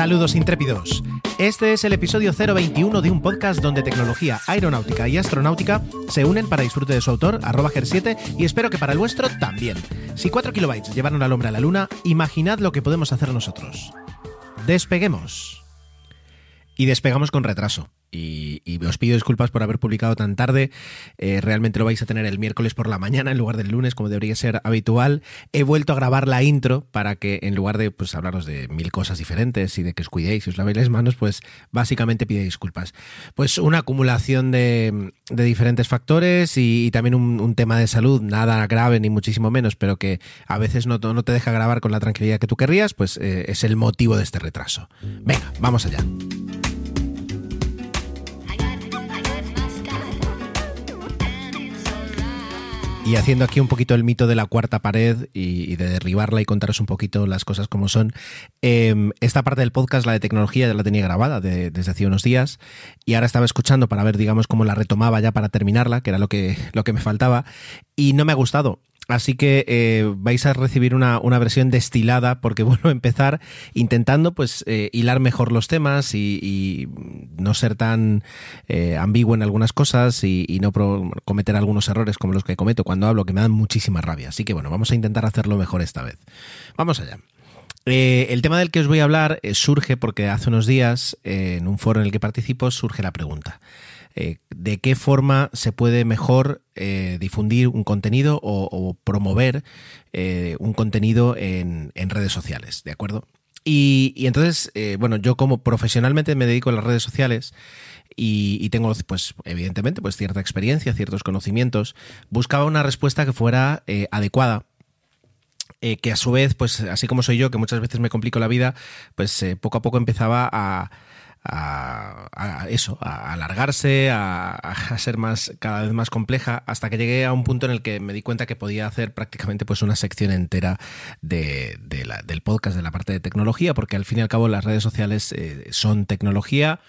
Saludos intrépidos. Este es el episodio 021 de un podcast donde tecnología aeronáutica y astronáutica se unen para disfrute de su autor, arroba GER7, y espero que para el vuestro también. Si 4 kilobytes llevaron al hombre a la luna, imaginad lo que podemos hacer nosotros. Despeguemos. Y despegamos con retraso. Y, os pido disculpas por haber publicado tan tarde. Eh, realmente lo vais a tener el miércoles por la mañana en lugar del lunes, como debería ser habitual. He vuelto a grabar la intro para que en lugar de pues, hablaros de mil cosas diferentes y de que os cuidéis y os lavéis las manos, pues básicamente pide disculpas. Pues una acumulación de, diferentes factores y, también un, tema de salud, nada grave ni muchísimo menos, pero que a veces no, no te deja grabar con la tranquilidad que tú querrías, pues eh, es el motivo de este retraso. Venga, vamos allá. Y haciendo aquí un poquito el mito de la cuarta pared y, de derribarla y contaros un poquito las cosas como son. Eh, esta parte del podcast, la de tecnología, ya la tenía grabada de, desde hace unos días y ahora estaba escuchando para ver, digamos, cómo la retomaba ya para terminarla, que era lo que, lo que me faltaba, y no me ha gustado. Así que eh, vais a recibir una, una, versión destilada porque vuelvo a empezar intentando pues eh, hilar mejor los temas y, no ser tan eh, ambiguo en algunas cosas y, no cometer algunos errores como los que cometo cuando hablo que me dan muchísima rabia. Así que bueno, vamos a intentar hacerlo mejor esta vez. Vamos allá. El tema del que os voy a hablar surge porque hace unos días, en un foro en el que participo, surge la pregunta. Eh, ¿De qué forma se puede mejor eh, difundir un contenido o, promover eh, un contenido en, redes sociales? ¿De acuerdo? Y, entonces, bueno, yo como profesionalmente me dedico a las redes sociales, y, y, tengo, pues, evidentemente, pues cierta experiencia, ciertos conocimientos, buscaba una respuesta que fuera adecuada que a su vez, pues así como soy yo, que muchas veces me complico la vida, pues poco a poco empezaba a, a, eso, a alargarse, a, a, ser más, cada vez más compleja, hasta que llegué a un punto en el que me di cuenta que podía hacer prácticamente pues una sección entera de, del podcast, de la parte de tecnología, porque al fin y al cabo las redes sociales eh, son tecnología.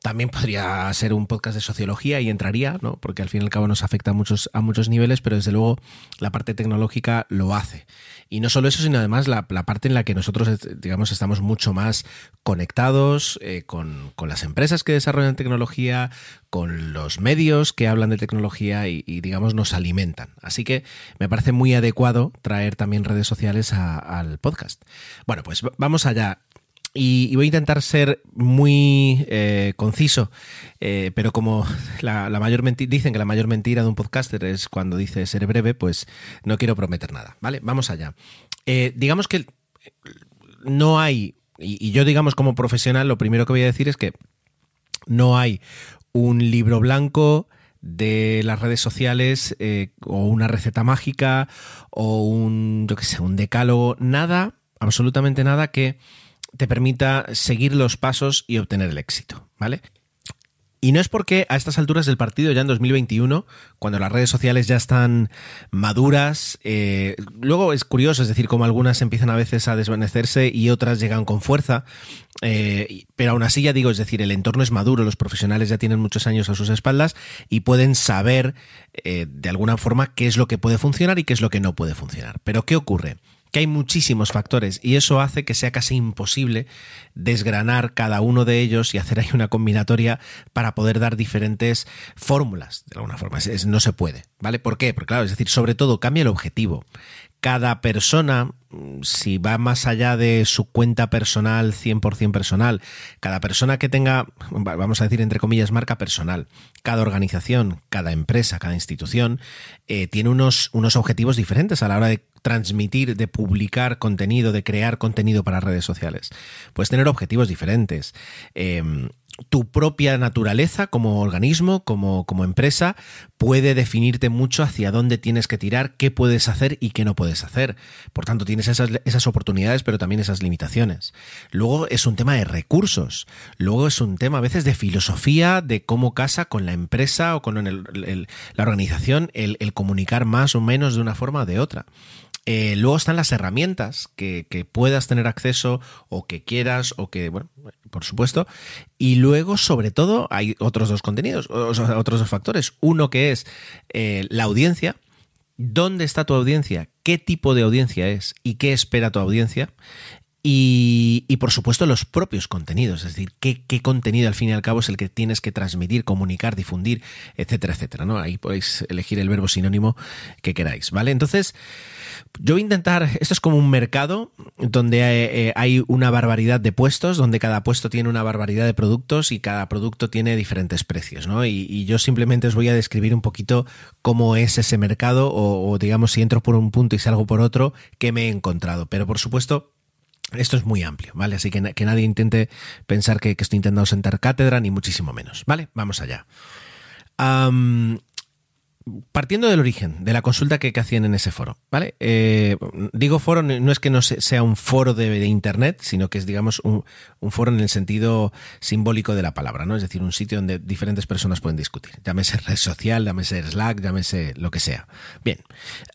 También podría ser un podcast de sociología y entraría, ¿no? Porque al fin y al cabo nos afecta a muchos, a muchos niveles, pero desde luego la parte tecnológica lo hace. Y no solo eso, sino además la, parte en la que nosotros, digamos, estamos mucho más conectados eh, con, con, las empresas que desarrollan tecnología, con los medios que hablan de tecnología y, digamos, nos alimentan. Así que me parece muy adecuado traer también redes sociales al podcast. Bueno, pues vamos allá. Y, voy a intentar ser muy eh, conciso, eh, pero como la, la mayor dicen que la mayor mentira de un podcaster es cuando dice ser breve, pues no quiero prometer nada, ¿vale? Vamos allá. Eh, digamos que no hay, y, yo digamos como profesional, lo primero que voy a decir es que no hay un libro blanco de las redes sociales o una receta mágica o un, yo qué sé, un decálogo, nada, absolutamente nada que te permita seguir los pasos y obtener el éxito, ¿vale? Y no es porque a estas alturas del partido, ya en 2021, cuando las redes sociales ya están maduras, eh, luego es curioso, es decir, como algunas empiezan a veces a desvanecerse y otras llegan con fuerza, eh, pero aún así ya digo, es decir, el entorno es maduro, los profesionales ya tienen muchos años a sus espaldas y pueden saber eh, de alguna forma qué es lo que puede funcionar y qué es lo que no puede funcionar. Pero ¿qué ocurre? Que hay muchísimos factores y eso hace que sea casi imposible desgranar cada uno de ellos y hacer ahí una combinatoria para poder dar diferentes fórmulas. De alguna forma, no se puede, ¿vale? ¿Por qué? Porque claro, es decir, sobre todo cambia el objetivo. Cada persona, si va más allá de su cuenta personal, 100% personal, cada persona que tenga, vamos a decir entre comillas, marca personal, cada organización, cada empresa, cada institución, eh, tiene unos, unos objetivos diferentes a la hora de transmitir, de publicar contenido, de crear contenido para redes sociales. Puedes tener objetivos diferentes. Eh, tu propia naturaleza como organismo, como, como, empresa, puede definirte mucho hacia dónde tienes que tirar, qué puedes hacer y qué no puedes hacer. Por tanto, tienes esas, esas, oportunidades, pero también esas limitaciones. Luego es un tema de recursos. Luego es un tema a veces de filosofía, de cómo casa con la empresa o con la organización el, el comunicar más o menos de una forma o de otra. Eh, luego están las herramientas que, puedas tener acceso o que quieras o que, bueno, por supuesto. Y luego, sobre todo, hay otros dos contenidos, otros dos factores. Uno que es eh, la audiencia. ¿Dónde está tu audiencia? ¿Qué tipo de audiencia es? ¿Y qué espera tu audiencia? Y, por supuesto los propios contenidos, es decir, qué, contenido al fin y al cabo es el que tienes que transmitir, comunicar, difundir, etcétera, etcétera. ¿no? Ahí podéis elegir el verbo sinónimo que queráis, ¿vale? Entonces, yo voy a intentar, esto es como un mercado donde eh, hay una barbaridad de puestos, donde cada puesto tiene una barbaridad de productos y cada producto tiene diferentes precios, ¿no? Y, y yo simplemente os voy a describir un poquito cómo es ese mercado o, o digamos si entro por un punto y salgo por otro, qué me he encontrado. Pero por supuesto, esto es muy amplio, ¿vale? Así que, que nadie intente pensar que, que, estoy intentando sentar cátedra, ni muchísimo menos, ¿vale? Vamos allá. Partiendo del origen, de la consulta que, hacían en ese foro, ¿vale? Eh, digo foro, no es que no sea un foro de, Internet, sino que es, digamos, un, un, foro en el sentido simbólico de la palabra, ¿no? Es decir, un sitio donde diferentes personas pueden discutir. Llámese red social, llámese Slack, llámese lo que sea. Bien,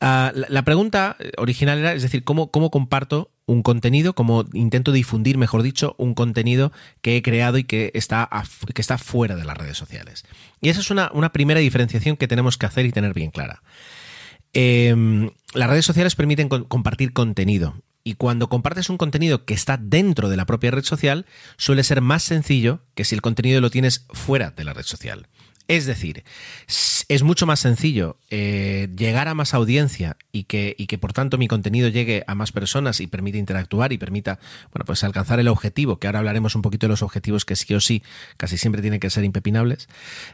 uh, la, la, pregunta original era, es decir, ¿cómo, cómo comparto un contenido, como intento difundir, mejor dicho, un contenido que he creado y que está, que está fuera de las redes sociales. Y esa es una, una primera diferenciación que tenemos que hacer y tener bien clara. Eh, las redes sociales permiten co compartir contenido. Y cuando compartes un contenido que está dentro de la propia red social, suele ser más sencillo que si el contenido lo tienes fuera de la red social. Es decir, es mucho más sencillo eh, llegar a más audiencia y que, y que por tanto mi contenido llegue a más personas y permita interactuar y permita bueno, pues alcanzar el objetivo, que ahora hablaremos un poquito de los objetivos que sí o sí casi siempre tienen que ser impepinables.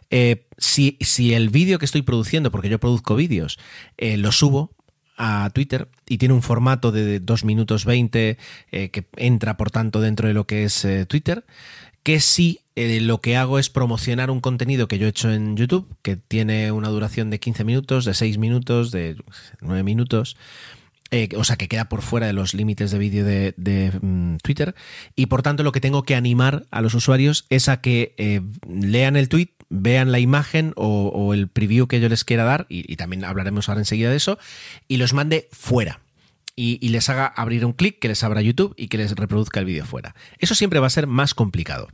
Eh, si, si, el vídeo que estoy produciendo, porque yo produzco vídeos, eh, lo subo, a Twitter y tiene un formato de 2 minutos 20 eh, que entra por tanto dentro de lo que es Twitter, que sí eh, lo que hago es promocionar un contenido que yo he hecho en YouTube, que tiene una duración de 15 minutos, de 6 minutos, de 9 minutos. Eh, o sea, que queda por fuera de los límites de vídeo de, um, Twitter. Y por tanto, lo que tengo que animar a los usuarios es a que eh, lean el tweet, vean la imagen o, el preview que yo les quiera dar, y, también hablaremos ahora enseguida de eso, y los mande fuera. Y, les haga abrir un clic, que les abra YouTube y que les reproduzca el vídeo fuera. Eso siempre va a ser más complicado.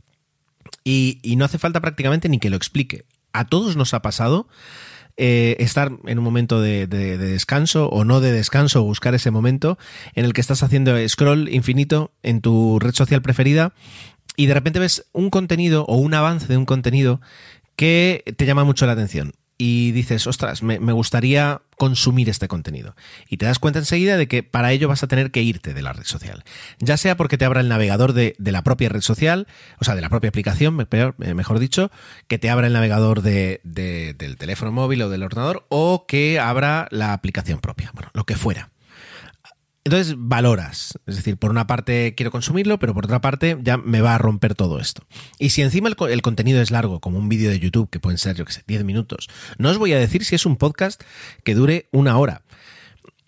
Y, y, no hace falta prácticamente ni que lo explique. A todos nos ha pasado eh, estar en un momento de, de, de, descanso o no de descanso, buscar ese momento en el que estás haciendo scroll infinito en tu red social preferida y de repente ves un contenido o un avance de un contenido que te llama mucho la atención y dices, ostras, me, me, gustaría consumir este contenido. Y te das cuenta enseguida de que para ello vas a tener que irte de la red social. Ya sea porque te abra el navegador de, de la propia red social, o sea, de la propia aplicación, peor, mejor dicho, que te abra el navegador de, de, del teléfono móvil o del ordenador, o que abra la aplicación propia, bueno, lo que fuera. Entonces valoras, es decir, por una parte quiero consumirlo, pero por otra parte ya me va a romper todo esto. Y si encima el, el contenido es largo, como un vídeo de YouTube, que pueden ser, yo que sé, 10 minutos, no os voy a decir si es un podcast que dure una hora.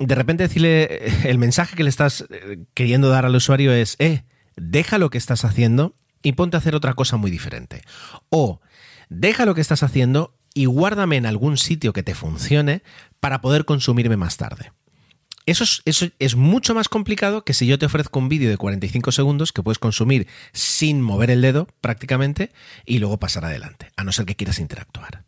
De repente decirle, el mensaje que le estás eh, queriendo dar al usuario es, eh, deja lo que estás haciendo y ponte a hacer otra cosa muy diferente. O, deja lo que estás haciendo y guárdame en algún sitio que te funcione para poder consumirme más tarde. Eso es, mucho más complicado que si yo te ofrezco un vídeo de 45 segundos que puedes consumir sin mover el dedo prácticamente y luego pasar adelante, a no ser que quieras interactuar.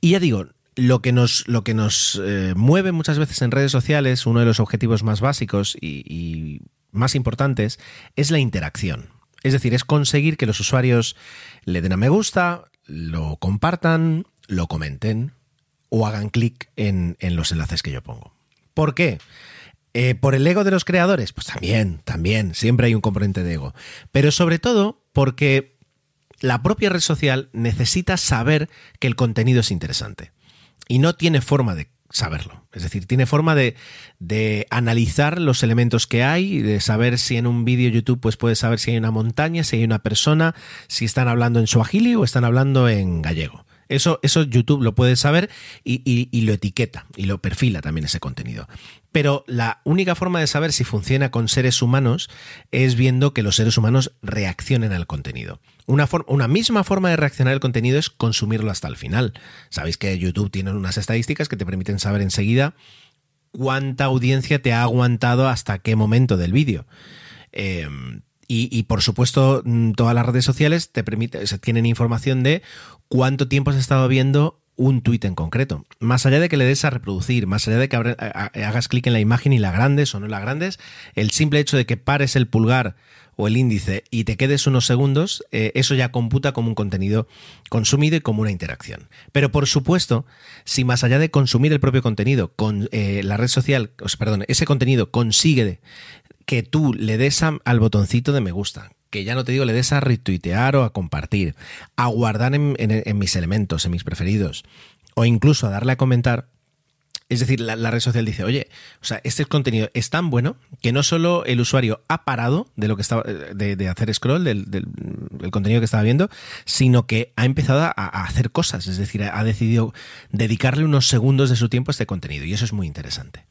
Y ya digo, lo que nos, lo que nos eh, mueve muchas veces en redes sociales, uno de los objetivos más básicos y, y más importantes, es la interacción. Es decir, es conseguir que los usuarios le den a me gusta, lo compartan, lo comenten o hagan clic en, en los enlaces que yo pongo. ¿Por qué? Eh, ¿Por el ego de los creadores? Pues también, también, siempre hay un componente de ego. Pero sobre todo porque la propia red social necesita saber que el contenido es interesante. Y no tiene forma de saberlo. Es decir, tiene forma de, de, analizar los elementos que hay, de saber si en un vídeo YouTube pues puedes saber si hay una montaña, si hay una persona, si están hablando en suajili o están hablando en gallego. Eso, eso YouTube lo puede saber y, lo etiqueta y lo perfila también ese contenido. Pero la única forma de saber si funciona con seres humanos es viendo que los seres humanos reaccionen al contenido. Una, una, misma forma de reaccionar al contenido es consumirlo hasta el final. Sabéis que YouTube tiene unas estadísticas que te permiten saber enseguida cuánta audiencia te ha aguantado hasta qué momento del vídeo. Eh, y, por supuesto, mm, todas las redes sociales te permiten, tienen información de cuánto tiempo has estado viendo un tuit en concreto. Más allá de que le des a reproducir, más allá de que hagas clic en la imagen y la grandes o no la grandes, el simple hecho de que pares el pulgar o el índice y te quedes unos segundos, eh, eso ya computa como un contenido consumido y como una interacción. Pero por supuesto, si más allá de consumir el propio contenido, con eh, la red social, perdón, ese contenido consigue que tú le des al botoncito de me gusta, que ya no te digo le des a retuitear o a compartir, a guardar en, mis elementos, en mis preferidos, o incluso a darle a comentar, es decir, la, red social dice, oye, o sea, este contenido es tan bueno que no solo el usuario ha parado de lo que estaba de, hacer scroll del, contenido que estaba viendo, sino que ha empezado a, a, hacer cosas, es decir, ha decidido dedicarle unos segundos de su tiempo a este contenido y eso es muy interesante.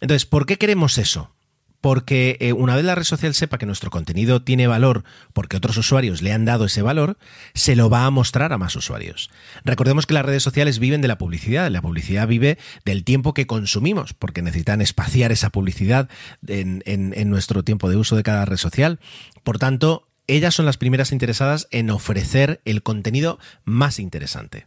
Entonces, ¿por qué queremos eso? Porque eh, una vez la red social sepa que nuestro contenido tiene valor porque otros usuarios le han dado ese valor, se lo va a mostrar a más usuarios. Recordemos que las redes sociales viven de la publicidad, la publicidad vive del tiempo que consumimos, porque necesitan espaciar esa publicidad en, en nuestro tiempo de uso de cada red social. Por tanto, ellas son las primeras interesadas en ofrecer el contenido más interesante.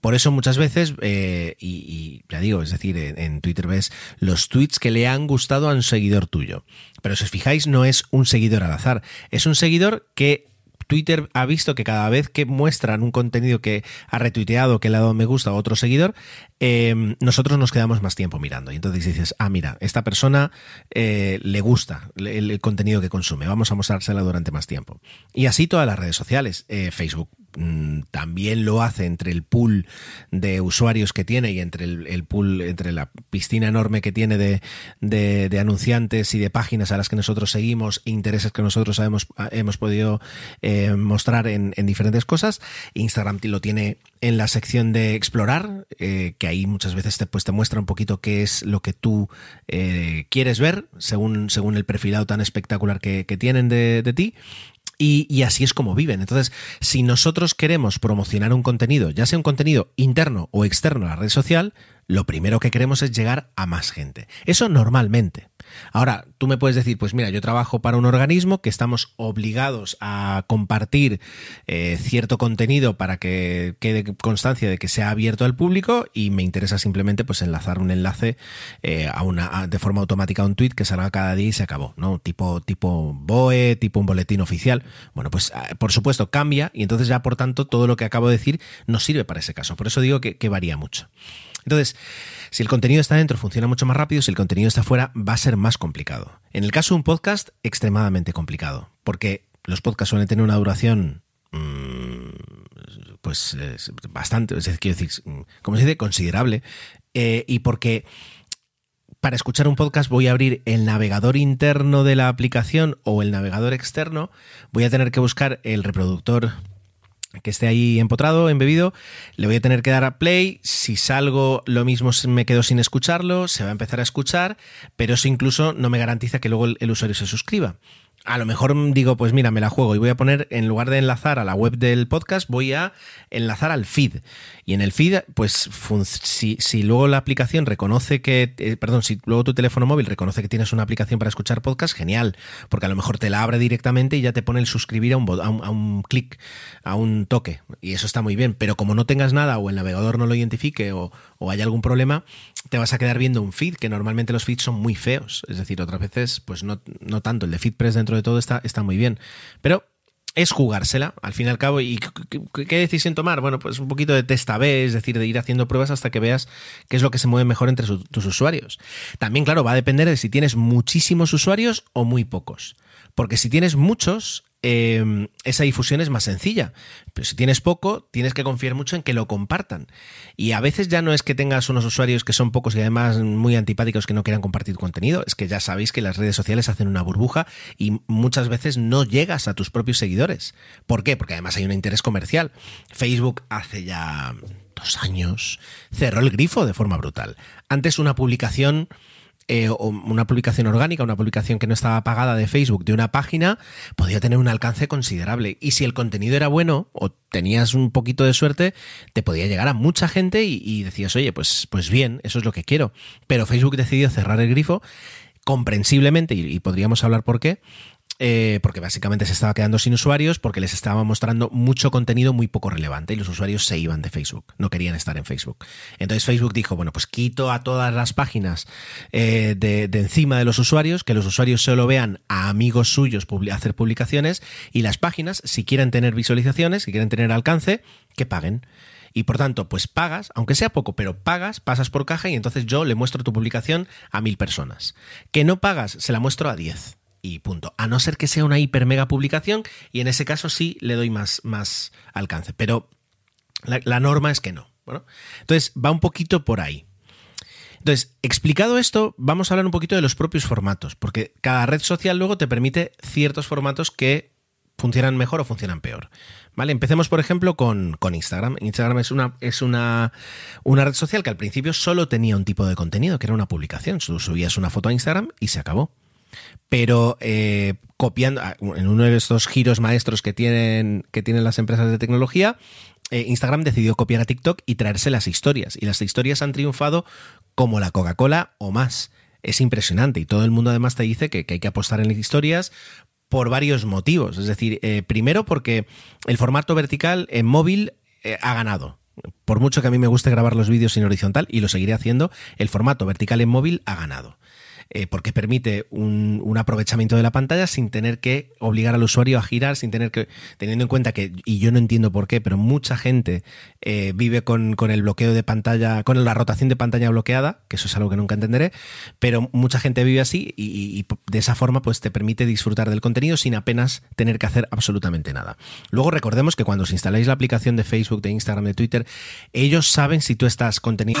Por eso muchas veces, eh, y, ya digo, es decir, en, Twitter ves los tweets que le han gustado a un seguidor tuyo. Pero si os fijáis, no es un seguidor al azar, es un seguidor que Twitter ha visto que cada vez que muestran un contenido que ha retuiteado, que le ha dado me gusta a otro seguidor, em, nosotros nos quedamos más tiempo mirando. Y entonces dices, ah, mira, esta persona eh, le gusta el, contenido que consume, vamos a mostrársela durante más tiempo. Y así todas las redes sociales. Eh, Facebook Mm, también lo hace entre el pool de usuarios que tiene y entre el, pool, entre la piscina enorme que tiene de, anunciantes y de páginas a las que nosotros seguimos, intereses que nosotros hemos, hemos podido eh, mostrar en, diferentes cosas. Instagram lo tiene en la sección de explorar, eh, que ahí muchas veces te, pues, te muestra un poquito qué es lo que tú eh, quieres ver, según, según el perfilado tan espectacular que, tienen de ti. Y, así es como viven. Entonces, si nosotros queremos promocionar un contenido, ya sea un contenido interno o externo a la red social, lo primero que queremos es llegar a más gente. Eso normalmente. Ahora, tú me puedes decir, pues mira, yo trabajo para un organismo que estamos obligados a compartir eh, cierto contenido para que quede constancia de que sea abierto al público y me interesa simplemente pues enlazar un enlace eh, a una de forma automática a un tweet que salga cada día y se acabó, ¿no? Tipo tipo BOE, tipo un boletín oficial. Bueno, pues ah, por supuesto cambia y entonces ya por tanto todo lo que acabo de decir no sirve para ese caso. Por eso digo que, que varía mucho. Entonces, si el contenido está dentro, funciona mucho más rápido, si el contenido está fuera, va a ser más complicado. En el caso de un podcast, extremadamente complicado, porque los podcasts suelen tener una duración mm, pues bastante, quiero decir, como se dice, considerable, eh, y porque para escuchar un podcast voy a abrir el navegador interno de la aplicación o el navegador externo, voy a tener que buscar el reproductor que esté ahí empotrado, embebido, le voy a tener que dar a play, si salgo lo mismo me quedo sin escucharlo, se va a empezar a escuchar, pero eso incluso no me garantiza que luego el usuario se suscriba a lo mejor digo, pues mira, me la juego y voy a poner, en lugar de enlazar a la web del podcast, voy a enlazar al feed. Y en el feed, pues si, luego la aplicación reconoce que, eh, perdón, si luego tu teléfono móvil reconoce que tienes una aplicación para escuchar podcast, genial, porque a lo mejor te la abre directamente y ya te pone el suscribir a un, a un, clic, a un toque. Y eso está muy bien, pero como no tengas nada o el navegador no lo identifique o, o hay algún problema, te vas a quedar viendo un feed, que normalmente los feeds son muy feos. Es decir, otras veces, pues no, no tanto. El de FeedPress dentro de todo está, está muy bien. Pero es jugársela, al fin y al cabo. ¿Y qué, decisión tomar? Bueno, pues un poquito de testa B, es decir, de ir haciendo pruebas hasta que veas qué es lo que se mueve mejor entre tus usuarios. También, claro, va a depender de si tienes muchísimos usuarios o muy pocos. Porque si tienes muchos, eh, esa difusión es más sencilla. Pero si tienes poco, tienes que confiar mucho en que lo compartan. Y a veces ya no es que tengas unos usuarios que son pocos y además muy antipáticos que no quieran compartir contenido, es que ya sabéis que las redes sociales hacen una burbuja y muchas veces no llegas a tus propios seguidores. ¿Por qué? Porque además hay un interés comercial. Facebook hace ya dos años cerró el grifo de forma brutal. Antes una publicación eh, una publicación orgánica, una publicación que no estaba pagada de Facebook de una página, podía tener un alcance considerable. Y si el contenido era bueno o tenías un poquito de suerte, te podía llegar a mucha gente y, decías, oye, pues, pues bien, eso es lo que quiero. Pero Facebook decidió cerrar el grifo comprensiblemente, y podríamos hablar por qué, eh, porque básicamente se estaba quedando sin usuarios, porque les estaba mostrando mucho contenido muy poco relevante y los usuarios se iban de Facebook, no querían estar en Facebook. Entonces Facebook dijo, bueno, pues quito a todas las páginas eh, de, encima de los usuarios, que los usuarios solo vean a amigos suyos hacer publicaciones y las páginas, si quieren tener visualizaciones, si quieren tener alcance, que paguen. Y por tanto, pues pagas, aunque sea poco, pero pagas, pasas por caja y entonces yo le muestro tu publicación a mil personas. Que no pagas, se la muestro a diez y punto. A no ser que sea una hiper mega publicación y en ese caso sí le doy más, más alcance. Pero la, norma es que no. Bueno, entonces va un poquito por ahí. Entonces, explicado esto, vamos a hablar un poquito de los propios formatos, porque cada red social luego te permite ciertos formatos que funcionan mejor o funcionan peor. ¿Vale? Empecemos, por ejemplo, con, con, Instagram. Instagram es, una, es una, una, red social que al principio solo tenía un tipo de contenido, que era una publicación. subías una foto a Instagram y se acabó pero eh, copiando ah, en uno de estos giros maestros que tienen, que tienen las empresas de tecnología, eh, Instagram decidió copiar a TikTok y traerse las historias. Y las historias han triunfado como la Coca-Cola o más. Es impresionante. Y todo el mundo además te dice que, hay que apostar en las historias por varios motivos. Es decir, eh, primero porque el formato vertical en móvil ha ganado. Por mucho que a mí me guste grabar los vídeos en horizontal, y lo seguiré haciendo, el formato vertical en móvil ha ganado. Eh, porque permite un, aprovechamiento de la pantalla sin tener que obligar al usuario a girar, sin tener que, teniendo en cuenta que, y yo no entiendo por qué, pero mucha gente eh, vive con, el bloqueo de pantalla, con la rotación de pantalla bloqueada, que eso es algo que nunca entenderé, pero mucha gente vive así y, de esa forma pues te permite disfrutar del contenido sin apenas tener que hacer absolutamente nada. Luego recordemos que cuando os instaláis la aplicación de Facebook, de Instagram, de Twitter, ellos saben si tú estás contenido.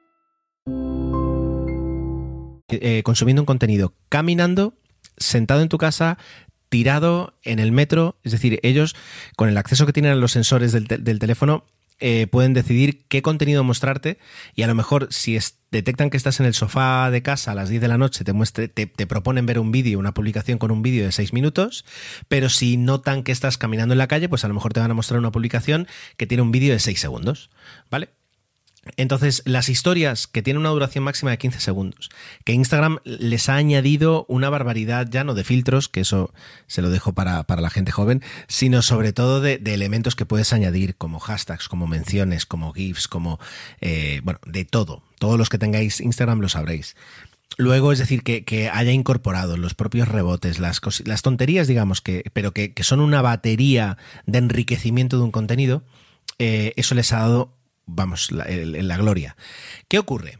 Eh, consumiendo un contenido caminando, sentado en tu casa, tirado en el metro. Es decir, ellos, con el acceso que tienen a los sensores del, teléfono, eh, pueden decidir qué contenido mostrarte y a lo mejor si detectan que estás en el sofá de casa a las 10 de la noche, te, muestre, te, proponen ver un vídeo, una publicación con un vídeo de 6 minutos, pero si notan que estás caminando en la calle, pues a lo mejor te van a mostrar una publicación que tiene un vídeo de 6 segundos, ¿vale? Entonces, las historias que tienen una duración máxima de 15 segundos, que Instagram les ha añadido una barbaridad ya no de filtros, que eso se lo dejo para, la gente joven, sino sobre todo de, elementos que puedes añadir, como hashtags, como menciones, como GIFs, como, eh, bueno, de todo. Todos los que tengáis Instagram lo sabréis. Luego, es decir, que, haya incorporado los propios rebotes, las, las tonterías, digamos, que, pero que, son una batería de enriquecimiento de un contenido, eh, eso les ha dado vamos, en la, gloria. ¿Qué ocurre?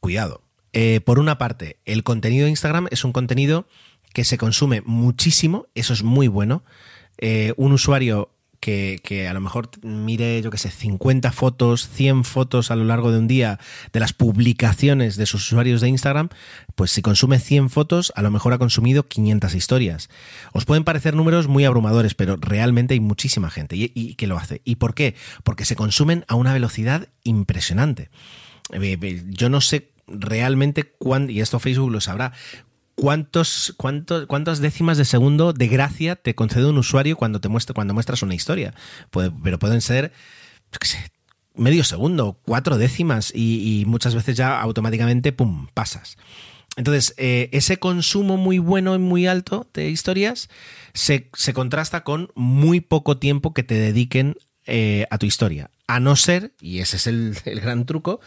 Cuidado. Eh, por una parte, el contenido de Instagram es un contenido que se consume muchísimo, eso es muy bueno. Eh, un usuario que, a lo mejor mire, yo qué sé, 50 fotos, 100 fotos a lo largo de un día de las publicaciones de sus usuarios de Instagram, pues si consume 100 fotos, a lo mejor ha consumido 500 historias. Os pueden parecer números muy abrumadores, pero realmente hay muchísima gente y, y que lo hace. ¿Y por qué? Porque se consumen a una velocidad impresionante. Eh, yo no sé realmente cuándo, y esto Facebook lo sabrá, cuántas décimas de segundo de gracia te concede un usuario cuando te muestra, cuando muestras una historia. pero pueden ser, qué sé, medio segundo, cuatro décimas, y, muchas veces ya automáticamente, pum, pasas. Entonces, eh, ese consumo muy bueno y muy alto de historias se, contrasta con muy poco tiempo que te dediquen eh, a tu historia. A no ser, y ese es el, el gran truco,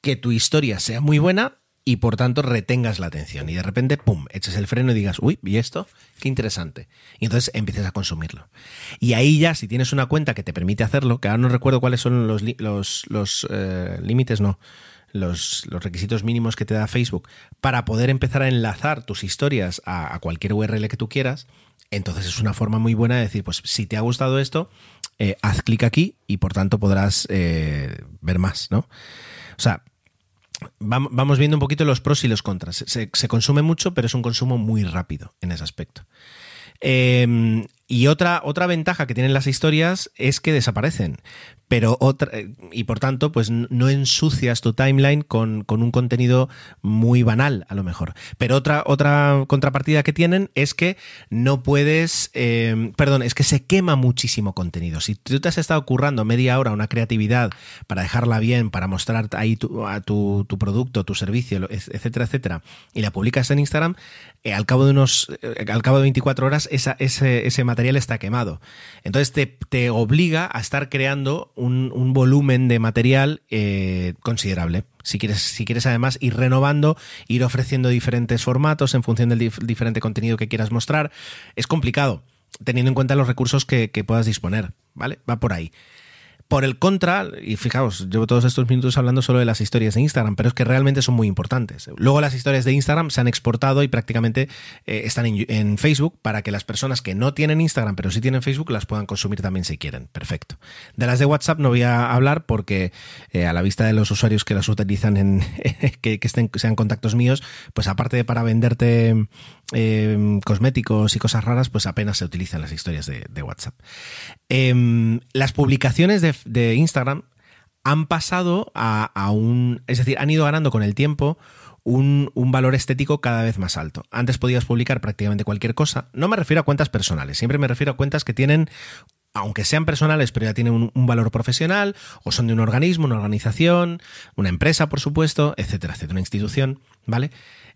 que tu historia sea muy buena y por tanto retengas la atención y de repente, ¡pum!, eches el freno y digas, uy, ¿y esto? Qué interesante. Y entonces empieces a consumirlo. Y ahí ya, si tienes una cuenta que te permite hacerlo, que ahora no recuerdo cuáles son los, los, los eh, límites, no, los, los, requisitos mínimos que te da Facebook para poder empezar a enlazar tus historias a, cualquier URL que tú quieras, entonces es una forma muy buena de decir, pues si te ha gustado esto, eh, haz clic aquí y por tanto podrás eh, ver más, ¿no? O sea, vamos viendo un poquito los pros y los contras. Se, consume mucho, pero es un consumo muy rápido en ese aspecto. Eh, y otra, otra ventaja que tienen las historias es que desaparecen, pero otra, y por tanto, pues no ensucias tu timeline con, con, un contenido muy banal, a lo mejor. Pero otra, otra contrapartida que tienen es que no puedes, eh, perdón, es que se quema muchísimo contenido. Si tú te has estado currando media hora una creatividad para dejarla bien, para mostrar ahí tu, a tu, tu, producto, tu servicio, etcétera, etcétera, y la publicas en Instagram, eh, al cabo de unos, eh, al cabo de 24 horas, esa, ese, ese material está quemado. Entonces te, obliga a estar creando un, volumen de material eh, considerable. Si quieres, si quieres además ir renovando, ir ofreciendo diferentes formatos en función del diferente contenido que quieras mostrar, es complicado, teniendo en cuenta los recursos que, que puedas disponer. ¿Vale? Va por ahí. Por el contra, y fijaos, llevo todos estos minutos hablando solo de las historias de Instagram, pero es que realmente son muy importantes. Luego las historias de Instagram se han exportado y prácticamente eh, están en, Facebook para que las personas que no tienen Instagram pero sí tienen Facebook las puedan consumir también si quieren. Perfecto. De las de WhatsApp no voy a hablar porque eh, a la vista de los usuarios que las utilizan en que, estén, sean contactos míos, pues aparte de para venderte eh, cosméticos y cosas raras, pues apenas se utilizan las historias de, WhatsApp. Em, las publicaciones de, de Instagram han pasado a, un. Es decir, han ido ganando con el tiempo un, valor estético cada vez más alto. Antes podías publicar prácticamente cualquier cosa. No me refiero a cuentas personales, siempre me refiero a cuentas que tienen. Aunque sean personales, pero ya tienen un, valor profesional, o son de un organismo, una organización, una empresa, por supuesto, etcétera, etcétera, una institución, ¿vale?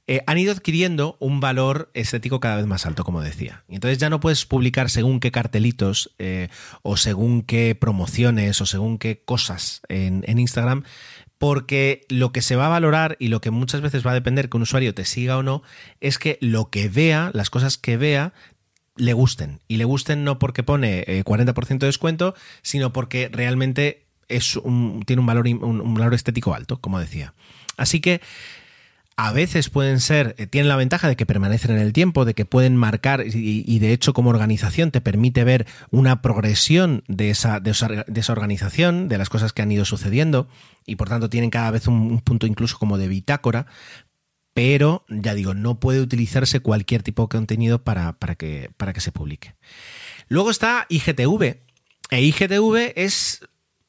Eh, han ido adquiriendo un valor estético cada vez más alto, como decía. Y entonces ya no puedes publicar según qué cartelitos eh, o según qué promociones o según qué cosas en, Instagram, porque lo que se va a valorar y lo que muchas veces va a depender que un usuario te siga o no, es que lo que vea, las cosas que vea, le gusten. Y le gusten no porque pone 40% eh, de descuento, sino porque realmente es tiene un valor, un valor estético alto, como decía. Así que a veces pueden ser, eh, tienen la ventaja de que permanecen en el tiempo, de que pueden marcar y, de hecho como organización te permite ver una progresión de esa, de esa, organización, de las cosas que han ido sucediendo y por tanto tienen cada vez un, punto incluso como de bitácora, pero ya digo, no puede utilizarse cualquier tipo de contenido para, para, que, para que se publique. Luego está IGTV. E IGTV es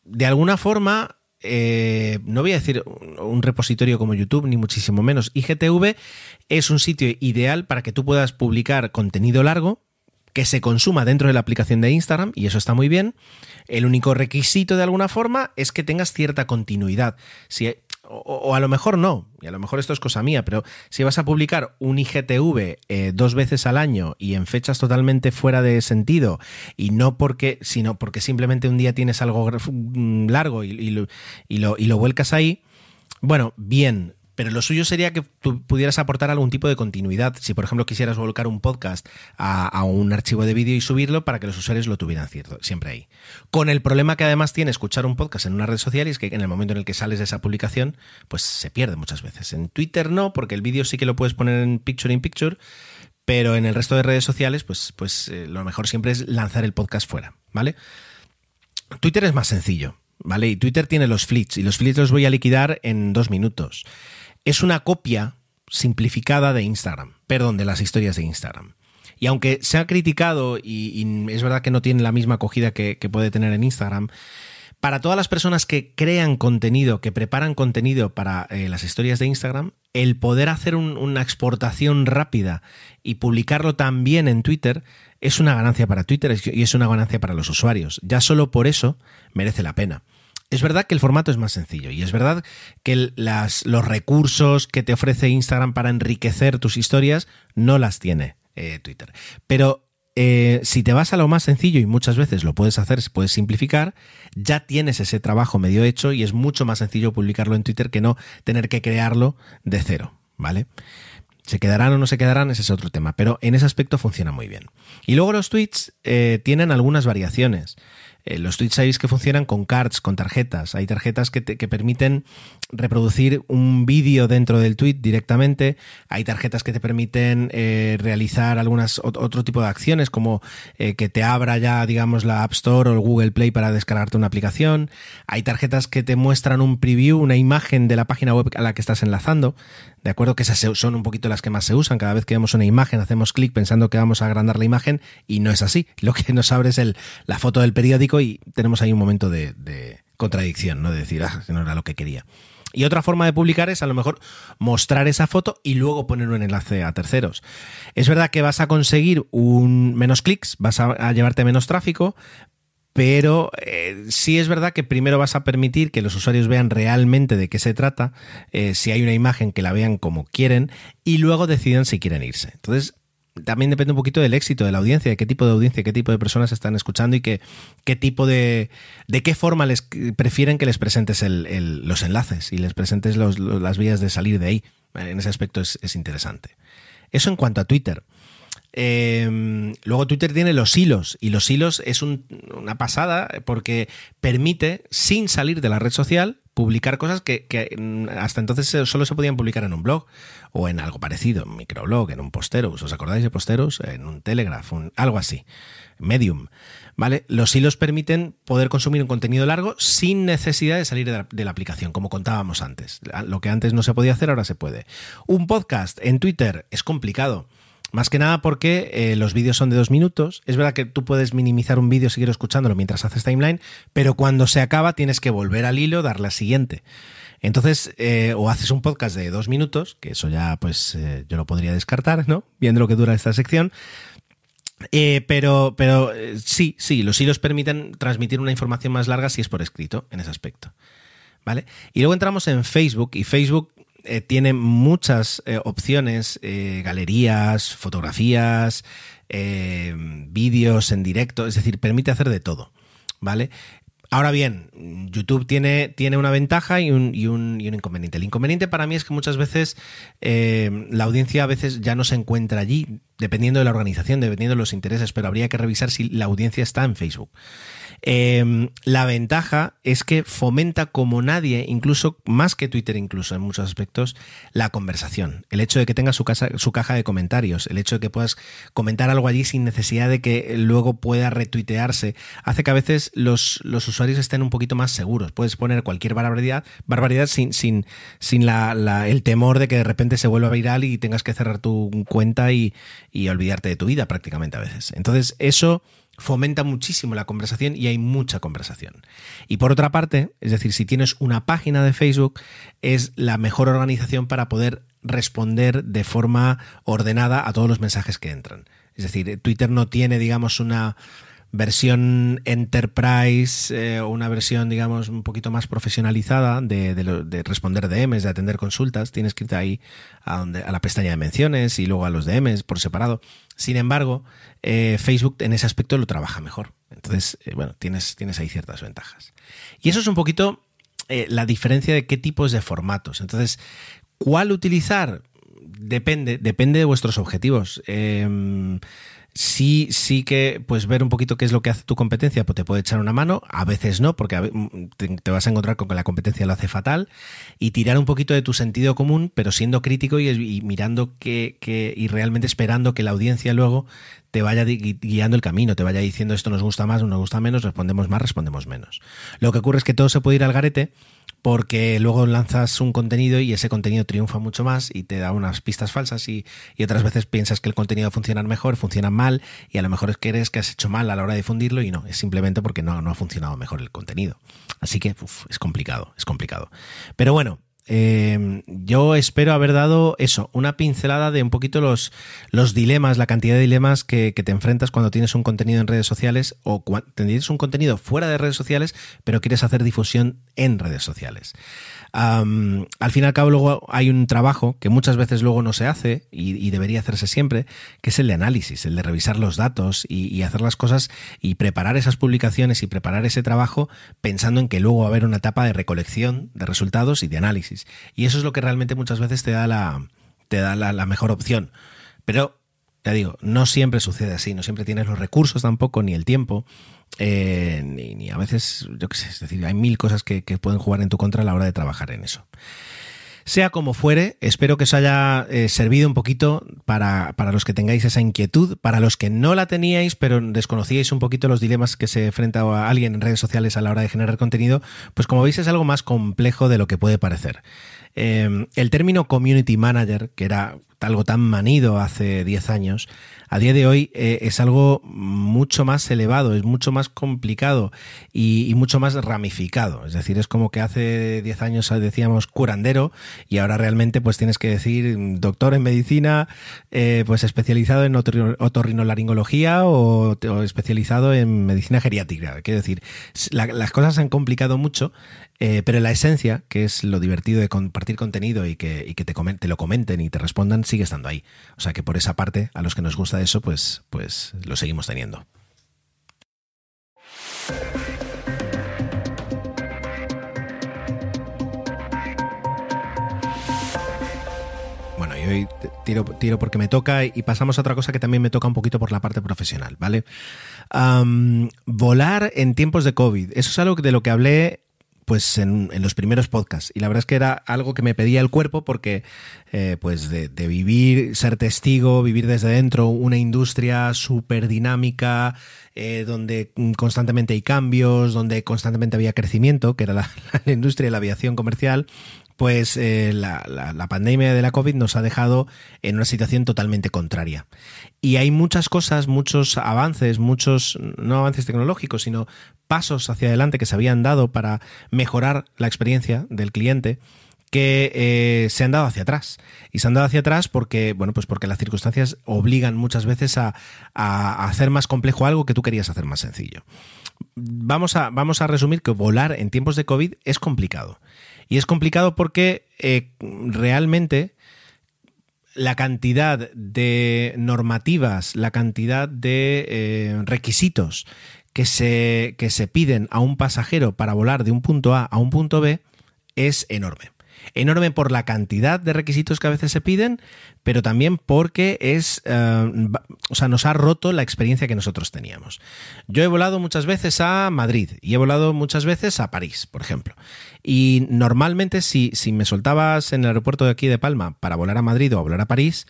de alguna forma eh, no voy a decir un repositorio como YouTube, ni muchísimo menos. IGTV es un sitio ideal para que tú puedas publicar contenido largo que se consuma dentro de la aplicación de Instagram, y eso está muy bien. El único requisito de alguna forma es que tengas cierta continuidad. Si o, a lo mejor no, y a lo mejor esto es cosa mía, pero si vas a publicar un IGTV eh, dos veces al año y en fechas totalmente fuera de sentido, y no porque, sino porque simplemente un día tienes algo mm, largo y, lo, y lo vuelcas ahí, bueno, bien, pero lo suyo sería que tú pudieras aportar algún tipo de continuidad. Si, por ejemplo, quisieras volcar un podcast a, un archivo de vídeo y subirlo para que los usuarios lo tuvieran cierto, siempre ahí. Con el problema que además tiene escuchar un podcast en una red social y es que en el momento en el que sales de esa publicación, pues se pierde muchas veces. En Twitter no, porque el vídeo sí que lo puedes poner en picture in picture, pero en el resto de redes sociales, pues, pues eh, lo mejor siempre es lanzar el podcast fuera, ¿vale? Twitter es más sencillo, ¿vale? Y Twitter tiene los flits y los flits los voy a liquidar en dos minutos. Es una copia simplificada de Instagram, perdón, de las historias de Instagram. Y aunque se ha criticado y, es verdad que no tiene la misma acogida que, puede tener en Instagram, para todas las personas que crean contenido, que preparan contenido para eh, las historias de Instagram, el poder hacer una exportación rápida y publicarlo también en Twitter es una ganancia para Twitter y es una ganancia para los usuarios. Ya solo por eso merece la pena. Es verdad que el formato es más sencillo y es verdad que los recursos que te ofrece Instagram para enriquecer tus historias no las tiene eh, Twitter. Pero eh, si te vas a lo más sencillo y muchas veces lo puedes hacer, puedes simplificar, ya tienes ese trabajo medio hecho y es mucho más sencillo publicarlo en Twitter que no tener que crearlo de cero, ¿vale? Se quedarán o no se quedarán, ese es otro tema, pero en ese aspecto funciona muy bien. Y luego los tweets eh, tienen algunas variaciones. Eh, los tweets sabéis que funcionan con cards, con tarjetas. Hay tarjetas que, que permiten reproducir un vídeo dentro del tweet directamente. Hay tarjetas que te permiten eh, realizar algunas otro tipo de acciones, como eh, que te abra ya, digamos, la App Store o el Google Play para descargarte una aplicación. Hay tarjetas que te muestran un preview, una imagen de la página web a la que estás enlazando. De acuerdo que esas son un poquito las que más se usan. Cada vez que vemos una imagen hacemos clic pensando que vamos a agrandar la imagen y no es así. Lo que nos abre es el, la foto del periódico y tenemos ahí un momento de, contradicción, ¿no? De decir, ah, no era lo que quería. Y otra forma de publicar es a lo mejor mostrar esa foto y luego poner un enlace a terceros. Es verdad que vas a conseguir un menos clics, vas a, llevarte menos tráfico, pero eh, sí es verdad que primero vas a permitir que los usuarios vean realmente de qué se trata, eh, si hay una imagen que la vean como quieren y luego decidan si quieren irse. Entonces, también depende un poquito del éxito de la audiencia, de qué tipo de audiencia, qué tipo de personas están escuchando y qué, qué tipo de. de qué forma les prefieren que les presentes los enlaces y les presentes las vías de salir de ahí. En ese aspecto es, interesante. Eso en cuanto a Twitter. Em, luego Twitter tiene los hilos y los hilos es una pasada porque permite, sin salir de la red social, publicar cosas que, mm, hasta entonces solo se podían publicar en un blog o en algo parecido, en un microblog, en un posteros, ¿os acordáis de posteros? En un Telegraph, algo así, Medium. ¿Vale? Los hilos permiten poder consumir un contenido largo sin necesidad de salir de la, aplicación, como contábamos antes. Lo que antes no se podía hacer, ahora se puede. Un podcast en Twitter es complicado. Más que nada porque eh, los vídeos son de dos minutos. Es verdad que tú puedes minimizar un vídeo, seguir escuchándolo mientras haces timeline, pero cuando se acaba tienes que volver al hilo, darle a siguiente. Entonces, eh, o haces un podcast de dos minutos, que eso ya pues eh, yo lo podría descartar, ¿no? Viendo lo que dura esta sección. pero, pero sí, sí, los hilos permiten transmitir una información más larga si es por escrito en ese aspecto. ¿Vale? Y luego entramos en Facebook y Facebook eh, tiene muchas eh, opciones, eh, galerías, fotografías, vídeos en directo, es decir, permite hacer de todo, ¿vale? Ahora bien, YouTube tiene, tiene una ventaja y un, y, un, y un, inconveniente. El inconveniente para mí es que muchas veces la audiencia a veces ya no se encuentra allí, dependiendo de la organización, dependiendo de los intereses, pero habría que revisar si la audiencia está en Facebook. Em, la ventaja es que fomenta como nadie, incluso más que Twitter, incluso en muchos aspectos, la conversación. El hecho de que tenga su, su caja de comentarios, el hecho de que puedas comentar algo allí sin necesidad de que luego pueda retuitearse, hace que a veces los, los usuarios estén un poquito más seguros. Puedes poner cualquier barbaridad, barbaridad sin, sin, sin la, el temor de que de repente se vuelva viral y tengas que cerrar tu cuenta y, y olvidarte de tu vida prácticamente a veces. Entonces, eso fomenta muchísimo la conversación y hay mucha conversación. Y por otra parte, es decir, si tienes una página de Facebook, es la mejor organización para poder responder de forma ordenada a todos los mensajes que entran. Es decir, Twitter no tiene, digamos, una versión enterprise eh, una versión, digamos, un poquito más profesionalizada de, de, responder DMs, de atender consultas. Tienes que irte ahí a, donde, a la pestaña de menciones y luego a los DMs por separado. Sin embargo, eh, Facebook en ese aspecto lo trabaja mejor. Entonces, eh, bueno, tienes, tienes ahí ciertas ventajas. Y eso es un poquito la diferencia de qué tipos de formatos. Entonces, ¿cuál utilizar? Depende, depende de vuestros objetivos. Sí, sí que pues ver un poquito qué es lo que hace tu competencia, pues te puede echar una mano, a veces no, porque mm, te, vas a encontrar con que la competencia lo hace fatal, y tirar un poquito de tu sentido común, pero siendo crítico y, mirando que, y realmente esperando que la audiencia luego te vaya guiando el camino, te vaya diciendo esto nos gusta más, nos gusta menos, respondemos más, respondemos menos. Lo que ocurre es que todo se puede ir al garete porque luego lanzas un contenido y ese contenido triunfa mucho más y te da unas pistas falsas y, otras veces piensas que el contenido funciona mejor, funciona mal y a lo mejor es que has hecho mal a la hora de difundirlo y no, es simplemente porque no, no ha funcionado mejor el contenido. Así que es complicado, es complicado. Pero bueno, eh, yo espero haber dado eso, una pincelada de un poquito los, los dilemas, la cantidad de dilemas que, te enfrentas cuando tienes un contenido en redes sociales o cuando tienes un contenido fuera de redes sociales, pero quieres hacer difusión en redes sociales al fin y al cabo luego hay un trabajo que muchas veces luego no se hace y, debería hacerse siempre, que es el de análisis, el de revisar los datos y, hacer las cosas y preparar esas publicaciones y preparar ese trabajo pensando en que luego va a haber una etapa de recolección de resultados y de análisis. Y eso es lo que realmente muchas veces te da la, te da la mejor opción. Pero, te digo, no siempre sucede así, no siempre tienes los recursos tampoco, ni el tiempo. Eh, ni, a veces, yo qué sé, es decir, hay mil cosas que, pueden jugar en tu contra a la hora de trabajar en eso. Sea como fuere, espero que os haya eh, servido un poquito para, para, los que tengáis esa inquietud, para los que no la teníais, pero desconocíais un poquito los dilemas que se enfrenta alguien en redes sociales a la hora de generar contenido, pues como veis es algo más complejo de lo que puede parecer. Eh, el término community manager, que era algo tan manido hace 10 años, a día de hoy eh, es algo mucho más elevado, es mucho más complicado y, mucho más ramificado. Es decir, es como que hace 10 años decíamos curandero y ahora realmente pues tienes que decir doctor en medicina, eh, pues especializado en otorrinolaringología o, o, especializado en medicina geriátrica. Quiero decir, las cosas se han complicado mucho eh, pero la esencia, que es lo divertido de compartir contenido y que, te, te, lo comenten y te respondan, sigue estando ahí. O sea que por esa parte, a los que nos gusta eso, pues, pues lo seguimos teniendo. Bueno, y hoy tiro, tiro, porque me toca y pasamos a otra cosa que también me toca un poquito por la parte profesional, ¿vale? volar en tiempos de COVID. Eso es algo de lo que hablé pues en, los primeros podcasts. Y la verdad es que era algo que me pedía el cuerpo porque eh, pues de, vivir, ser testigo, vivir desde dentro, una industria súper dinámica, eh, donde constantemente hay cambios, donde constantemente había crecimiento, que era la, la industria de la aviación comercial, pues eh, la, pandemia de la COVID nos ha dejado en una situación totalmente contraria. Y hay muchas cosas, muchos avances, muchos, no avances tecnológicos, sino pasos hacia adelante que se habían dado para mejorar la experiencia del cliente que eh, se han dado hacia atrás. Y se han dado hacia atrás porque, bueno, pues porque las circunstancias obligan muchas veces a, a hacer más complejo algo que tú querías hacer más sencillo. Vamos a, vamos a resumir que volar en tiempos de COVID es complicado. Y es complicado porque eh, realmente la cantidad de normativas, la cantidad de eh, requisitos que se, que se piden a un pasajero para volar de un punto A a un punto B es enorme enorme por la cantidad de requisitos que a veces se piden, pero también porque es, eh, o sea, nos ha roto la experiencia que nosotros teníamos. Yo he volado muchas veces a Madrid y he volado muchas veces a París, por ejemplo. Y normalmente si, si me soltabas en el aeropuerto de aquí de Palma para volar a Madrid o a volar a París,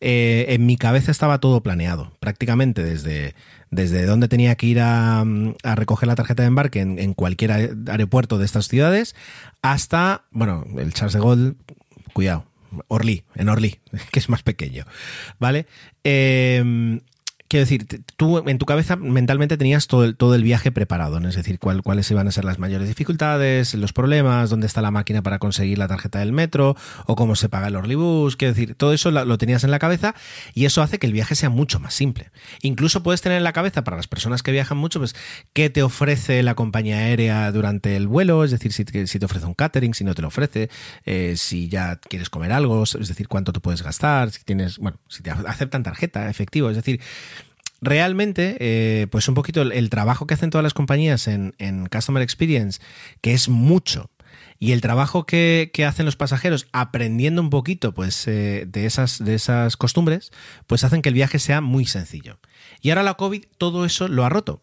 eh, en mi cabeza estaba todo planeado, prácticamente desde, desde donde tenía que ir a, recoger la tarjeta de embarque en, cualquier aeropuerto de estas ciudades hasta, bueno, el Charles de Gaulle, cuidado, Orly, en Orly, que es más pequeño, ¿vale? Eh, quiero decir, tú en tu cabeza mentalmente tenías todo el, todo el viaje preparado, es decir, cuáles iban a ser las mayores dificultades, los problemas, dónde está la máquina para conseguir la tarjeta del metro o cómo se paga el Orlibus, quiero decir, todo eso lo, tenías en la cabeza y eso hace que el viaje sea mucho más simple. Incluso puedes tener en la cabeza para las personas que viajan mucho, pues, qué te ofrece la compañía aérea durante el vuelo, es decir, si, te ofrece un catering, si no te lo ofrece, eh, si ya quieres comer algo, es decir, cuánto te puedes gastar, si tienes, bueno, si te aceptan tarjeta, efectivo, es decir, realmente, eh, pues un poquito el, trabajo que hacen todas las compañías en, Customer Experience, que es mucho, y el trabajo que, hacen los pasajeros aprendiendo un poquito pues, eh, de, esas, de esas costumbres, pues hacen que el viaje sea muy sencillo. Y ahora la COVID todo eso lo ha roto.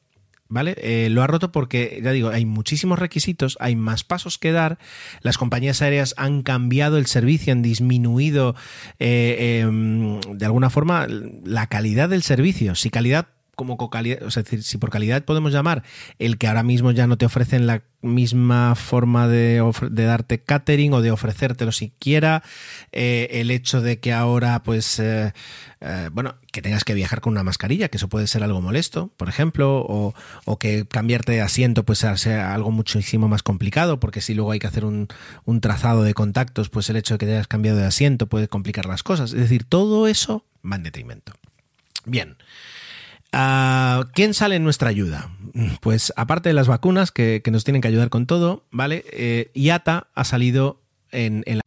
¿Vale? Eh, lo ha roto porque, ya digo, hay muchísimos requisitos, hay más pasos que dar, las compañías aéreas han cambiado el servicio, han disminuido eh, em, de alguna forma la calidad del servicio. Si calidad como calidad, o sea, decir, si por calidad podemos llamar el que ahora mismo ya no te ofrecen la misma forma de, darte catering o de ofrecértelo siquiera, eh, el hecho de que ahora, pues, eh, eh, bueno, que tengas que viajar con una mascarilla, que eso puede ser algo molesto, por ejemplo, o, que cambiarte de asiento, pues, sea algo muchísimo más complicado, porque si luego hay que hacer un, un trazado de contactos, pues el hecho de que te hayas cambiado de asiento puede complicar las cosas. Es decir, todo eso va en detrimento. Bien. Uh, ¿Quién sale en nuestra ayuda? Pues aparte de las vacunas que, que nos tienen que ayudar con todo, ¿vale? Eh, IATA ha salido en, en la...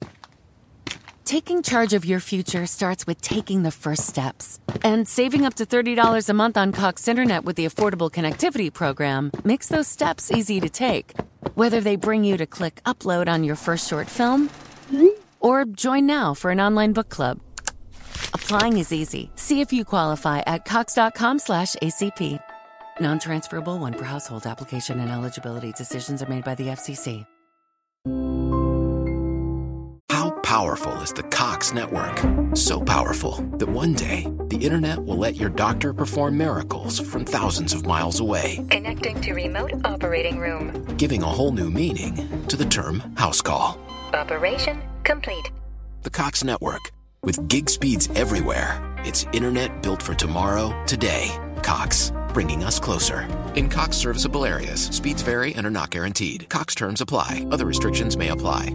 Taking charge of your future starts with taking the first steps. And saving up to $30 a month on Cox Internet with the Affordable Connectivity Program makes those steps easy to take. Whether they bring you to click upload on your first short film or join now for an online book club. Applying is easy. See if you qualify at cox.com slash ACP. Non-transferable one per household application and eligibility decisions are made by the FCC. How powerful is the Cox network? So powerful that one day the internet will let your doctor perform miracles from thousands of miles away. Connecting to remote operating room. Giving a whole new meaning to the term house call. Operation complete. The Cox network with gig speeds everywhere, it's internet built for tomorrow, today. Cox, bringing us closer. In Cox serviceable areas, speeds vary and are not guaranteed. Cox terms apply, other restrictions may apply.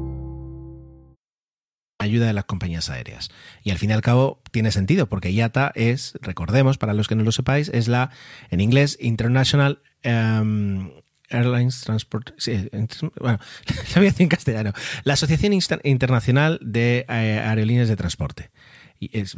ayuda de las compañías aéreas. Y al fin y al cabo tiene sentido, porque IATA es, recordemos, para los que no lo sepáis, es la, en inglés, International um, Airlines Transport. Sí, bueno, lo voy a decir en castellano. La Asociación Internacional de eh, Aerolíneas de Transporte.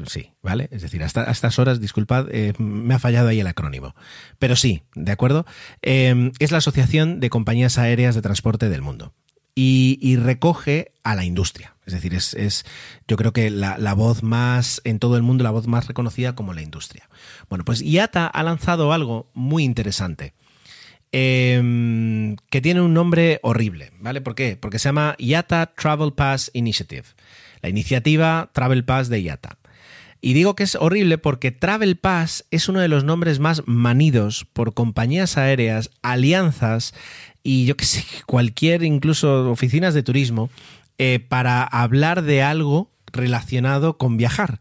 Sí, ¿vale? Es decir, hasta a estas horas, disculpad, eh, me ha fallado ahí el acrónimo. Pero sí, ¿de acuerdo? Eh, es la Asociación de Compañías Aéreas de Transporte del Mundo. Y, recoge a la industria. Es decir, es, es yo creo que la, la, voz más, en todo el mundo, la voz más reconocida como la industria. Bueno, pues IATA ha lanzado algo muy interesante. Eh, que tiene un nombre horrible, ¿vale? ¿Por qué? Porque se llama IATA Travel Pass Initiative, la iniciativa Travel Pass de IATA. Y digo que es horrible porque Travel Pass es uno de los nombres más manidos por compañías aéreas, alianzas y yo que sé, cualquier, incluso oficinas de turismo, eh, para hablar de algo relacionado con viajar.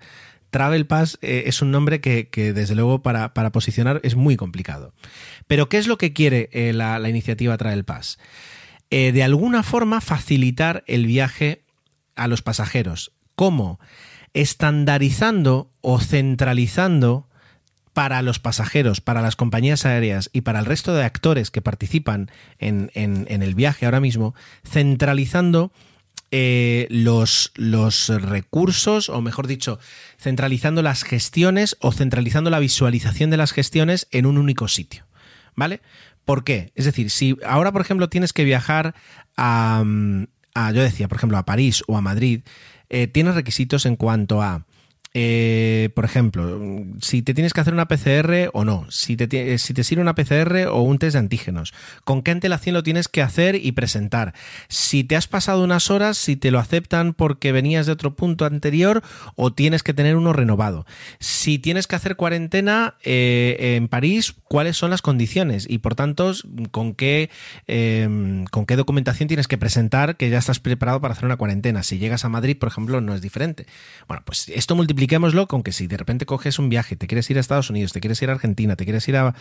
Travel Pass eh, es un nombre que, que desde luego para, para, posicionar es muy complicado. Pero ¿qué es lo que quiere eh, la, iniciativa Travel Pass? Eh, de alguna forma facilitar el viaje a los pasajeros. ¿Cómo? Estandarizando o centralizando para los pasajeros, para las compañías aéreas y para el resto de actores que participan en, el viaje ahora mismo, centralizando eh, los recursos, o mejor dicho, centralizando las gestiones o centralizando la visualización de las gestiones en un único sitio. ¿Vale? ¿Por qué? Es decir, si ahora, por ejemplo, tienes que viajar a, a yo decía, por ejemplo, a París o a Madrid, eh, tienes requisitos en cuanto a eh, por ejemplo, si te tienes que hacer una PCR o no, si te, si te sirve una PCR o un test de antígenos, con qué antelación lo tienes que hacer y presentar, si te has pasado unas horas, si te lo aceptan porque venías de otro punto anterior o tienes que tener uno renovado, si tienes que hacer cuarentena eh, en París, cuáles son las condiciones y por tanto eh, con qué documentación tienes que presentar que ya estás preparado para hacer una cuarentena. Si llegas a Madrid, por ejemplo, no es diferente. Bueno, pues esto multiplica multipliquémoslo con que si de repente coges un viaje, te quieres ir a Estados Unidos, te quieres ir a Argentina, te quieres ir a,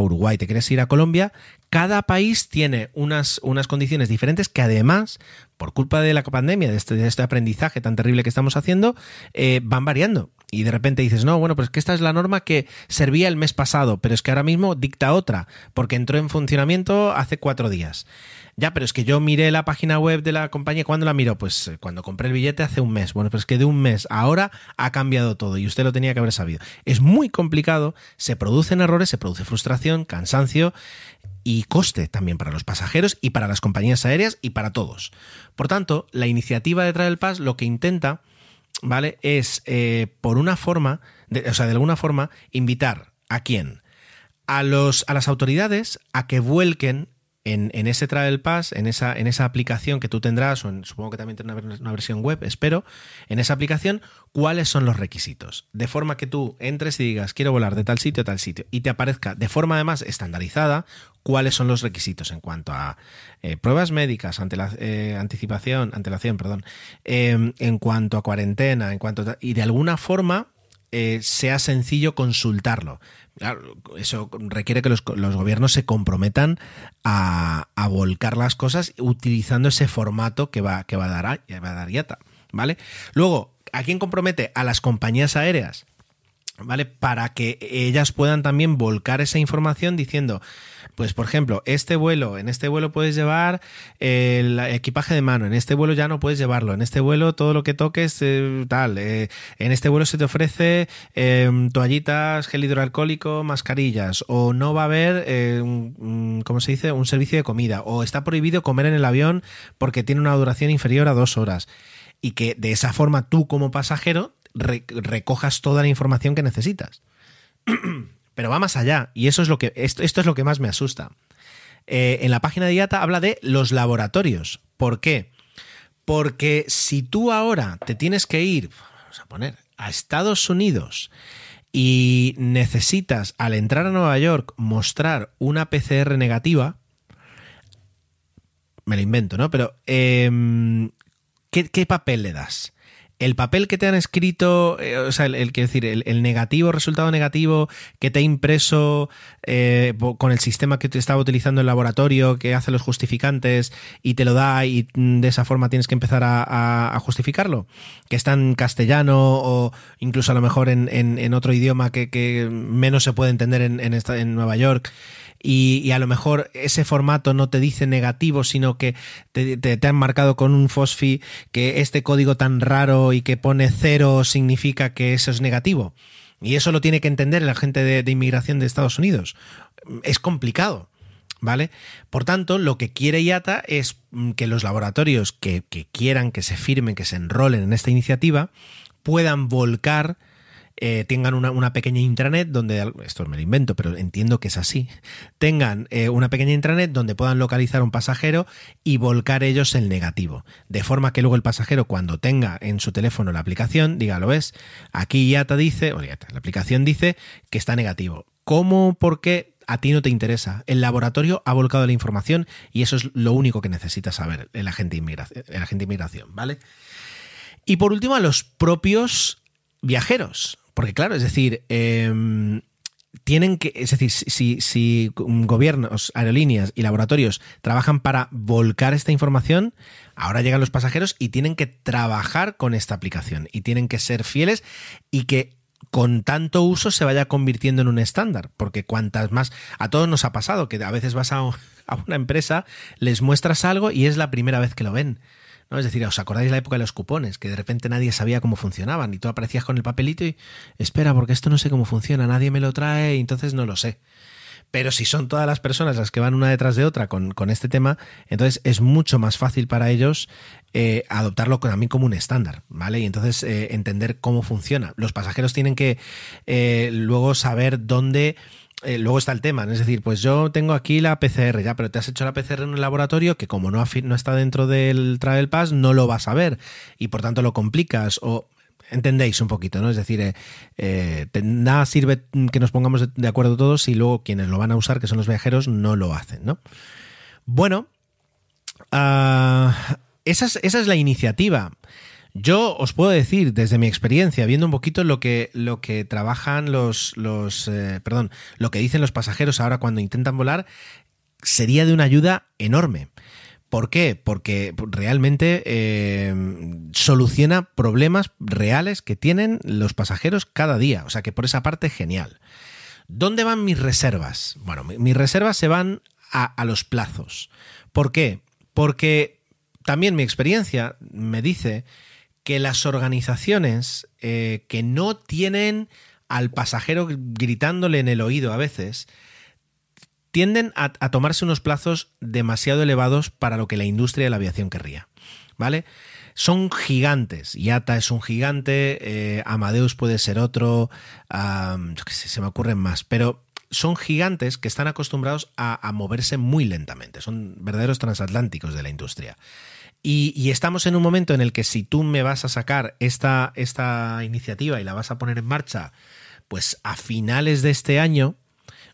Uruguay, te quieres ir a Colombia, cada país tiene unas, unas condiciones diferentes que además, por culpa de la pandemia, de este, este aprendizaje tan terrible que estamos haciendo, eh, van variando. Y de repente dices, no, bueno, pues que esta es la norma que servía el mes pasado, pero es que ahora mismo dicta otra, porque entró en funcionamiento hace cuatro días. Ya, pero es que yo miré la página web de la compañía. ¿Cuándo la miró? Pues eh, cuando compré el billete hace un mes. Bueno, pues es que de un mes a ahora ha cambiado todo y usted lo tenía que haber sabido. Es muy complicado, se producen errores, se produce frustración, cansancio y coste también para los pasajeros y para las compañías aéreas y para todos. Por tanto, la iniciativa de Travel Pass lo que intenta, ¿vale? Es, eh, por una forma, o sea, de alguna forma, invitar a quién? a, los, a las autoridades a que vuelquen en, en, ese Travel Pass, en esa, en esa aplicación que tú tendrás, o supongo que también tendrá una, versión web, espero, en esa aplicación, cuáles son los requisitos. De forma que tú entres y digas, quiero volar de tal sitio a tal sitio, y te aparezca de forma además estandarizada cuáles son los requisitos en cuanto a eh, pruebas médicas, ante la, eh, anticipación, antelación, perdón, eh, en cuanto a cuarentena, en cuanto a, y de alguna forma eh, sea sencillo consultarlo. Eso requiere que los, los gobiernos se comprometan a, a, volcar las cosas utilizando ese formato que va, que va, a, dar, va a dar IATA. ¿vale? Luego, ¿a quién compromete? A las compañías aéreas. ¿Vale? Para que ellas puedan también volcar esa información diciendo, pues por ejemplo, este vuelo, en este vuelo puedes llevar el equipaje de mano, en este vuelo ya no puedes llevarlo, en este vuelo todo lo que toques eh, tal, eh, en este vuelo se te ofrece eh, toallitas, gel hidroalcohólico, mascarillas, o no va a haber, eh, un, ¿cómo se dice?, un servicio de comida, o está prohibido comer en el avión porque tiene una duración inferior a dos horas. Y que de esa forma tú como pasajero re recojas toda la información que necesitas. Pero va más allá, y eso es lo que, esto, es lo que más me asusta. Eh, en la página de IATA habla de los laboratorios. ¿Por qué? Porque si tú ahora te tienes que ir, a Estados Unidos y necesitas al entrar a Nueva York mostrar una PCR negativa, me lo invento, ¿no? Pero, ¿qué, ¿qué papel le das? El papel que te han escrito, eh, o sea, el, el, decir, el, negativo, resultado negativo que te ha impreso eh, con el sistema que te estaba utilizando el laboratorio, que hace los justificantes y te lo da y de esa forma tienes que empezar a, justificarlo, que está en castellano o incluso a lo mejor en, en, en otro idioma que, que, menos se puede entender en, esta, en Nueva York y, a lo mejor ese formato no te dice negativo, sino que te, han marcado con un FOSFI que este código tan raro y que pone cero significa que eso es negativo. Y eso lo tiene que entender el agente de, inmigración de Estados Unidos. Es complicado. ¿Vale? Por tanto, lo que quiere IATA es que los laboratorios que quieran que se firmen, que se enrolen en esta iniciativa, puedan volcar eh, tengan una, pequeña intranet donde, esto me lo invento, pero entiendo que es así, tengan eh, una pequeña intranet donde puedan localizar un pasajero y volcar ellos el negativo. De forma que luego el pasajero cuando tenga en su teléfono la aplicación, diga, lo ves, aquí ya te dice, o ya la aplicación dice que está negativo. ¿Cómo? ¿Por qué? a ti no te interesa. El laboratorio ha volcado la información y eso es lo único que necesita saber el agente de inmigración, el agente de inmigración ¿vale? Y por último, a los propios viajeros. Porque claro, es decir, eh, tienen que, es decir, si, si, gobiernos, aerolíneas y laboratorios trabajan para volcar esta información, ahora llegan los pasajeros y tienen que trabajar con esta aplicación y tienen que ser fieles y que con tanto uso se vaya convirtiendo en un estándar, porque cuantas más, a todos nos ha pasado que a veces vas a, a una empresa, les muestras algo y es la primera vez que lo ven. ¿No? Es decir, ¿os acordáis la época de los cupones? Que de repente nadie sabía cómo funcionaban y tú aparecías con el papelito y espera, porque esto no sé cómo funciona, nadie me lo trae y entonces no lo sé. Pero si son todas las personas las que van una detrás de otra con, con este tema, entonces es mucho más fácil para ellos eh, adoptarlo también como un estándar, ¿vale? Y entonces eh, entender cómo funciona. Los pasajeros tienen que eh, luego saber dónde eh, luego está el tema, es decir, pues yo tengo aquí la PCR ya, pero te has hecho la PCR en un laboratorio que como no, no está dentro del Travel Pass no lo vas a ver y por tanto lo complicas o entendéis un poquito, ¿no? Es decir, eh, eh, nada sirve que nos pongamos de acuerdo todos si luego quienes lo van a usar, que son los viajeros, no lo hacen, ¿no? Bueno, es, esa es la iniciativa. Yo os puedo decir, desde mi experiencia, viendo un poquito lo que, lo que trabajan los, los eh, perdón, lo que dicen los pasajeros ahora cuando intentan volar, sería de una ayuda enorme. ¿Por qué? Porque realmente eh, soluciona problemas reales que tienen los pasajeros cada día. O sea que por esa parte, genial. ¿Dónde van mis reservas? Bueno, mis reservas se van a, a los plazos. ¿Por qué? Porque también mi experiencia me dice que las organizaciones eh, que no tienen al pasajero gritándole en el oído a veces, tienden a, tomarse unos plazos demasiado elevados para lo que la industria de la aviación querría. ¿Vale? Son gigantes. Yata es un gigante, eh, Amadeus puede ser otro, se me ocurren más, pero son gigantes que están acostumbrados a, moverse muy lentamente, son verdaderos transatlánticos de la industria. Y, estamos en un momento en el que si tú me vas a sacar esta, esta iniciativa y la vas a poner en marcha, pues a finales de este año,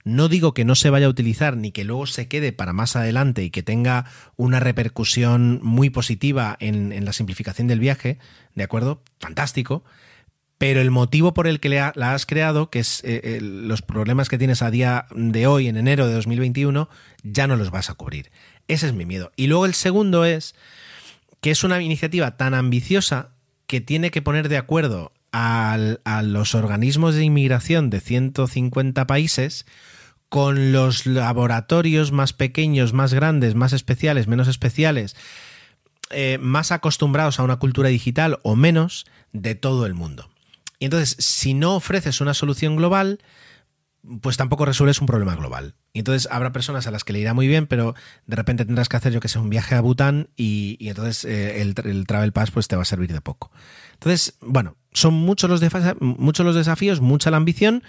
no digo que no se vaya a utilizar ni que luego se quede para más adelante y que tenga una repercusión muy positiva en, la simplificación del viaje, ¿de acuerdo? Fantástico. Pero el motivo por el que la has creado, que es eh, eh, los problemas que tienes a día de hoy, en enero de 2021, ya no los vas a cubrir. Ese es mi miedo. Y luego el segundo es que es una iniciativa tan ambiciosa que tiene que poner de acuerdo a los organismos de inmigración de 150 países con los laboratorios más pequeños, más grandes, más especiales, menos especiales, eh, más acostumbrados a una cultura digital o menos de todo el mundo. Y entonces, si no ofreces una solución global, pues tampoco resuelves un problema global. Y entonces habrá personas a las que le irá muy bien, pero de repente tendrás que hacer, yo que sé, un viaje a Bután y, entonces eh, el, Travel Pass pues te va a servir de poco. Entonces, bueno, son muchos los, muchos los desafíos, mucha la ambición.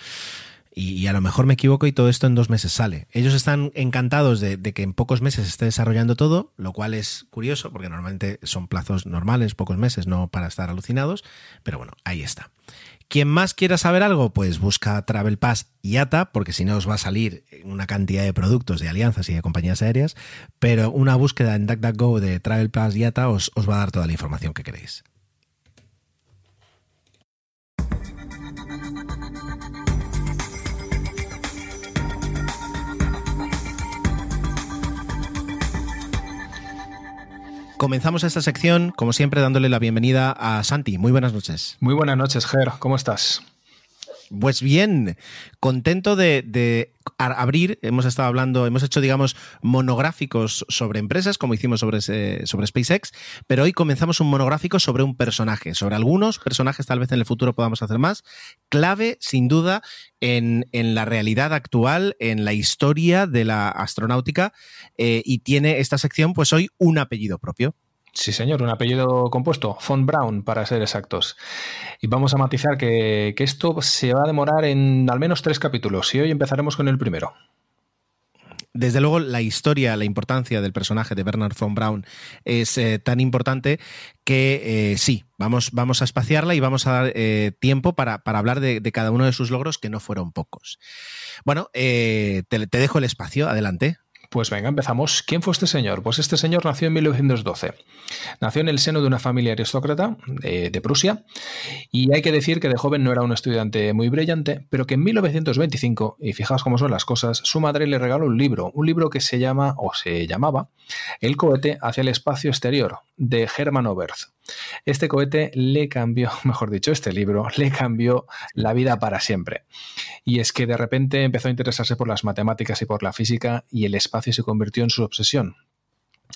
Y, a lo mejor me equivoco y todo esto en dos meses sale. Ellos están encantados de, de, que en pocos meses se esté desarrollando todo, lo cual es curioso porque normalmente son plazos normales, pocos meses, no para estar alucinados, pero bueno, ahí está. Quien más quiera saber algo, pues busca Travel Pass y ATA, porque si no os va a salir una cantidad de productos de alianzas y de compañías aéreas, pero una búsqueda en DuckDuckGo de Travel Pass y ATA os, os va a dar toda la información que queréis. Comenzamos esta sección, como siempre, dándole la bienvenida a Santi. Muy buenas noches. Muy buenas noches, Ger. ¿Cómo estás? Pues bien, contento de, abrir, hemos estado hablando, hemos hecho, digamos, monográficos sobre empresas, como hicimos sobre, sobre SpaceX, pero hoy comenzamos un monográfico sobre un personaje, sobre algunos personajes, tal vez en el futuro podamos hacer más, clave, sin duda, en, la realidad actual, en la historia de la astronáutica, eh, y tiene esta sección, pues hoy, un apellido propio. Sí, señor, un apellido compuesto, Von Braun, para ser exactos. Y vamos a matizar que, esto se va a demorar en al menos tres capítulos y hoy empezaremos con el primero. Desde luego, la historia, la importancia del personaje de Bernard von Braun es eh, tan importante que eh, sí, vamos, vamos a espaciarla y vamos a dar eh, tiempo para, hablar de, cada uno de sus logros, que no fueron pocos. Bueno, te, te dejo el espacio, adelante. Pues venga, empezamos. ¿Quién fue este señor? Pues este señor nació en 1912. Nació en el seno de una familia aristócrata de, de, Prusia y hay que decir que de joven no era un estudiante muy brillante, pero que en 1925, y fijaos cómo son las cosas, su madre le regaló un libro, un libro que se llama o se llamaba El cohete hacia el espacio exterior de Hermann Oberth. Este cohete le cambió, mejor dicho, este libro le cambió la vida para siempre. Y es que de repente empezó a interesarse por las matemáticas y por la física y el espacio se convirtió en su obsesión.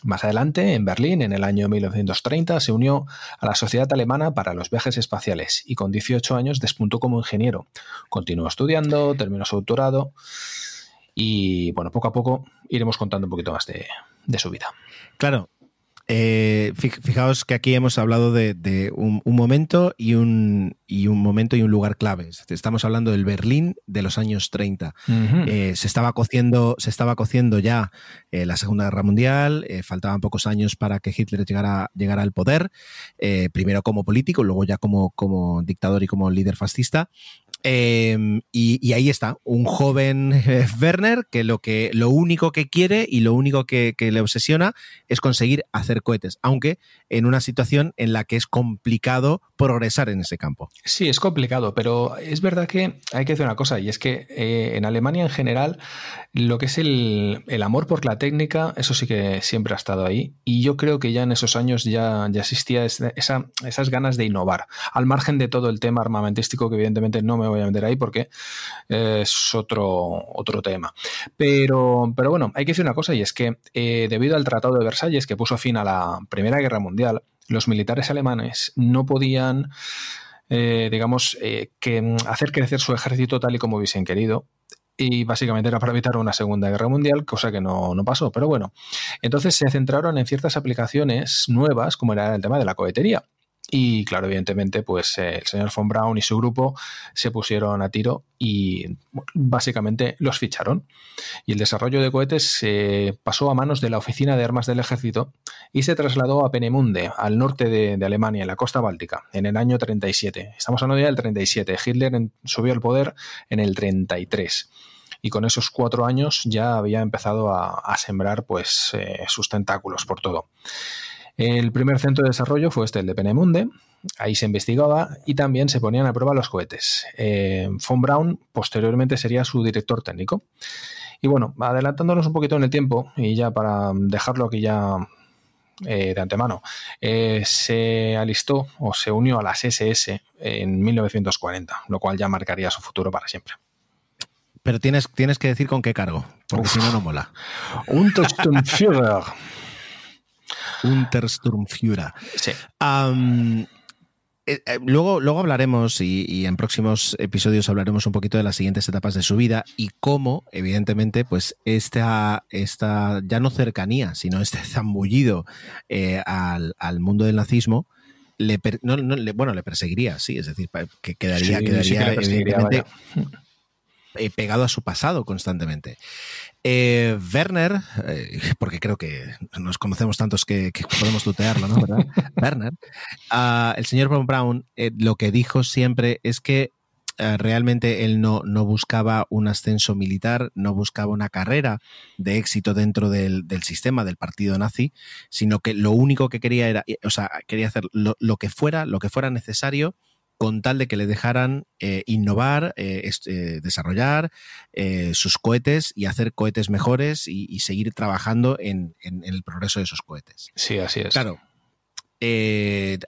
Más adelante, en Berlín, en el año 1930, se unió a la Sociedad Alemana para los Viajes Espaciales y con 18 años despuntó como ingeniero. Continuó estudiando, terminó su doctorado y, bueno, poco a poco iremos contando un poquito más de, de su vida. Claro, eh, fijaos que aquí hemos hablado de, un, momento y un, y un momento y un lugar clave. Estamos hablando del Berlín de los años 30. Eh, se, estaba cociendo, se estaba cociendo ya eh, la Segunda Guerra Mundial, faltaban pocos años para que Hitler llegara, llegara al poder, primero como político, luego ya como, como dictador y como líder fascista. Em, y, ahí está, un joven Werner que lo, que lo único que quiere y lo único que, le obsesiona es conseguir hacer cohetes, aunque en una situación en la que es complicado progresar en ese campo. Sí, es complicado, pero es verdad que hay que decir una cosa, y es que eh, en Alemania en general lo que es el, amor por la técnica, eso sí que siempre ha estado ahí, y yo creo que ya en esos años ya, ya existía esa, esas ganas de innovar, al margen de todo el tema armamentístico que evidentemente no me voy a vender ahí porque es otro, otro tema. Pero, pero bueno, hay que decir una cosa y es que eh, debido al Tratado de Versalles que puso fin a la Primera Guerra Mundial, los militares alemanes no podían... Eh, digamos, eh, que hacer crecer su ejército tal y como hubiesen querido, y básicamente era para evitar una Segunda Guerra Mundial, cosa que no, no, pasó. Pero bueno, entonces se centraron en ciertas aplicaciones nuevas, como era el tema de la cohetería Y claro, evidentemente, pues eh, el señor von Braun y su grupo se pusieron a tiro y básicamente los ficharon. Y el desarrollo de cohetes se pasó a manos de la Oficina de Armas del Ejército y se trasladó a Penemunde, al norte de, Alemania, en la costa báltica, en el año 37. Estamos hablando ya del 37. Hitler subió al poder en el 33 y con esos cuatro años ya había empezado a, sembrar pues eh, sus tentáculos por todo. El primer centro de desarrollo fue este, el de Penemunde. Ahí se investigaba y también se ponían a prueba los cohetes. Eh, von Braun posteriormente sería su director técnico. Y bueno, adelantándonos un poquito en el tiempo y ya para dejarlo aquí ya eh, de antemano, eh, se alistó o se unió a las SS en 1940, lo cual ya marcaría su futuro para siempre. Pero tienes, tienes que decir con qué cargo, porque si no, no mola. Un Führer. Untersturmführer. Sí. Eh, luego, luego hablaremos y, en próximos episodios hablaremos un poquito de las siguientes etapas de su vida y cómo, evidentemente, pues esta, esta ya no cercanía, sino este zambullido eh, al, mundo del nazismo, le, bueno, le perseguiría, sí, es decir, que quedaría, quedaría evidentemente, pegado a su pasado constantemente. Eh, Werner, eh, porque creo que nos conocemos tantos que, podemos tutearlo, ¿no? Werner, ah, el señor Von Braun eh, lo que dijo siempre es que realmente él no, no, buscaba un ascenso militar, no buscaba una carrera de éxito dentro del, sistema del partido nazi, sino que lo único que quería era, o sea, quería hacer lo que fuera, lo que fuera necesario con tal de que le dejaran eh, innovar, eh, eh, desarrollar sus cohetes y hacer cohetes mejores y, seguir trabajando en, el progreso de esos cohetes. Sí, así es. Claro.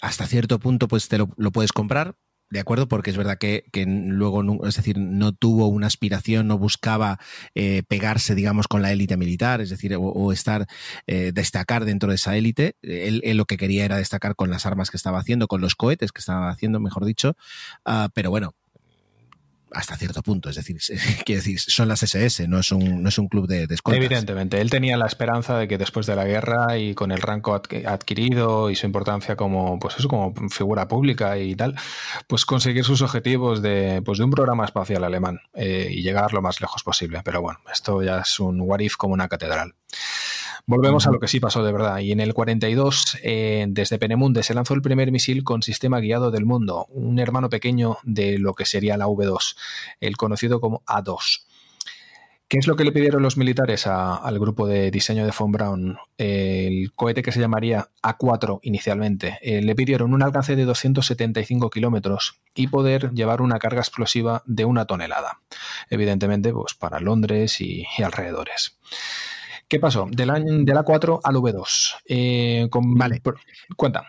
hasta cierto punto, pues te lo puedes comprar, de acuerdo, porque es verdad que, luego, es decir, no tuvo una aspiración, no buscaba eh, pegarse, digamos, con la élite militar, es decir, o, estar, eh, destacar dentro de esa élite. Él, lo que quería era destacar con las armas que estaba haciendo, con los cohetes que estaba haciendo, mejor dicho. Ah, pero bueno, hasta cierto punto. Es decir, decir, son las SS, no es un, no es un club de, de Evidentemente, él tenía la esperanza de que después de la guerra y con el rango adquirido y su importancia como, pues eso, como figura pública y tal, pues conseguir sus objetivos de, pues de un programa espacial alemán eh, y llegar lo más lejos posible. Pero bueno, esto ya es un what if como una catedral. Volvemos a lo que sí pasó de verdad. Y en el 42, eh, desde Penemunde, se lanzó el primer misil con sistema guiado del mundo, un hermano pequeño de lo que sería la V2, el conocido como A2. ¿Qué es lo que le pidieron los militares al grupo de diseño de Von Braun? El cohete que se llamaría A4 inicialmente. Eh, le pidieron un alcance de 275 kilómetros y poder llevar una carga explosiva de una tonelada. Evidentemente, pues para Londres y alrededores. ¿Qué pasó? Del año, de la 4 al V2. Eh, vale. Cuenta.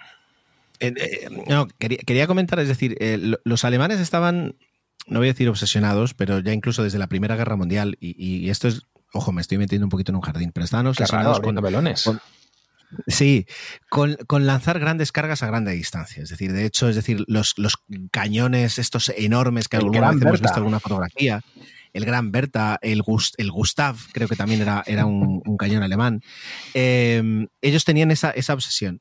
Eh, eh, no, quería, comentar, es decir, los alemanes estaban, no voy a decir obsesionados, pero ya incluso desde la Primera Guerra Mundial, y, esto es, ojo, me estoy metiendo un poquito en un jardín, pero estaban obsesionados con, velones. Sí, con, lanzar grandes cargas a grande distancia. Es decir, de hecho, es decir, los, los cañones estos enormes que alguna vez hemos visto alguna fotografía, el Gran Berta, el, el Gustav, creo que también era, un, cañón alemán. Em, ellos tenían esa obsesión.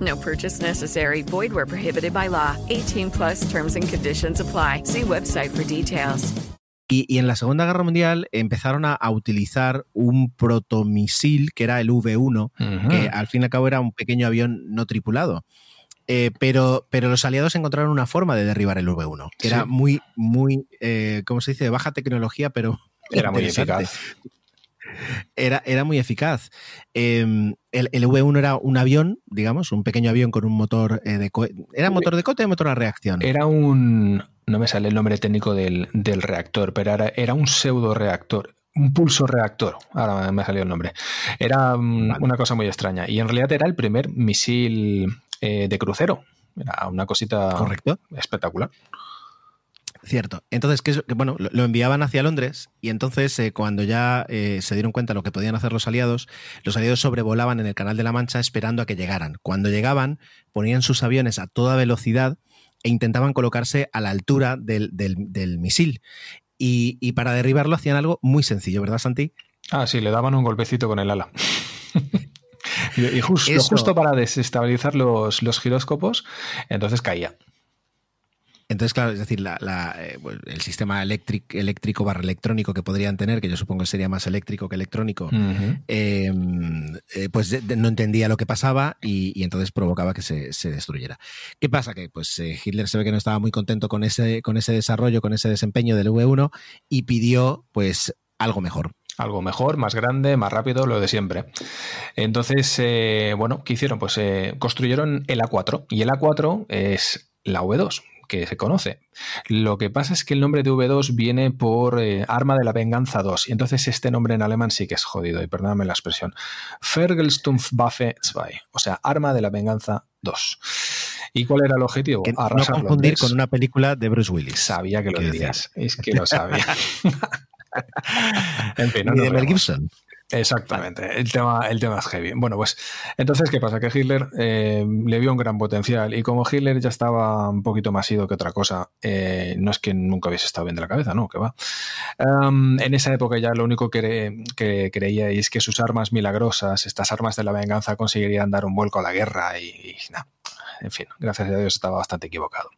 No purchase necessary. Void where prohibited by law. 18 plus terms and conditions apply. See website for details. Y, en la Segunda Guerra Mundial empezaron a, utilizar un protomisil que era el V-1, que al fin y al cabo era un pequeño avión no tripulado. Eh, pero, pero los aliados encontraron una forma de derribar el V1, que era muy, muy, eh, ¿cómo se dice? De baja tecnología, pero era muy eficaz. Era, era, muy eficaz. Em, el, V1 era un avión, digamos, un pequeño avión con un motor de cohete. ¿Era motor de cohete o motor a reacción? Era un. No me sale el nombre técnico del, reactor, pero era, era un pseudo reactor un pulso reactor, ahora me ha salido el nombre. Era mm, una cosa muy extraña. Y en realidad era el primer misil eh, de crucero. Era una cosita Correcto. espectacular. Cierto. Entonces, que, bueno, lo enviaban hacia Londres y entonces eh, cuando ya eh, se dieron cuenta de lo que podían hacer los aliados, los aliados sobrevolaban en el Canal de la Mancha esperando a que llegaran. Cuando llegaban, ponían sus aviones a toda velocidad e intentaban colocarse a la altura del, del misil. Y, para derribarlo hacían algo muy sencillo, ¿verdad, Santi? Ah, sí, le daban un golpecito con el ala. y, justo, para desestabilizar los, los giróscopos, entonces caía. Entonces, claro, es decir, eh, el sistema eléctrico barra electrónico que podrían tener, que yo supongo que sería más eléctrico que electrónico, em, eh, pues no entendía lo que pasaba y, entonces provocaba que se, destruyera. ¿Qué pasa? Que pues eh, Hitler se ve que no estaba muy contento con ese, con ese desarrollo, con ese desempeño del V1 y pidió pues algo mejor. Algo mejor, más grande, más rápido, lo de siempre. Entonces, bueno, ¿qué hicieron? Pues construyeron el A4 y el A4 es la V2 que se conoce. Lo que pasa es que el nombre de V2 viene por eh, Arma de la Venganza 2, y entonces este nombre en alemán sí que es jodido, y perdóname la expresión. Fergelstumpfwaffe 2, o sea, Arma de la Venganza 2. ¿Y cuál era el objetivo? Que no confundir con una película de Bruce Willis. Sabía que lo dirías, es que lo sabía. en fin, no, de Mel Gibson. Exactamente, el, tema, el tema es heavy. Bueno, pues entonces, ¿qué pasa? Que Hitler eh, le vio un gran potencial y como Hitler ya estaba un poquito más ido que otra cosa, eh, no es que nunca hubiese estado bien de la cabeza, no, que va. en esa época ya lo único que, que, creía es que sus armas milagrosas, estas armas de la venganza, conseguirían dar un vuelco a la guerra y, y nada. En fin, gracias a Dios estaba bastante equivocado.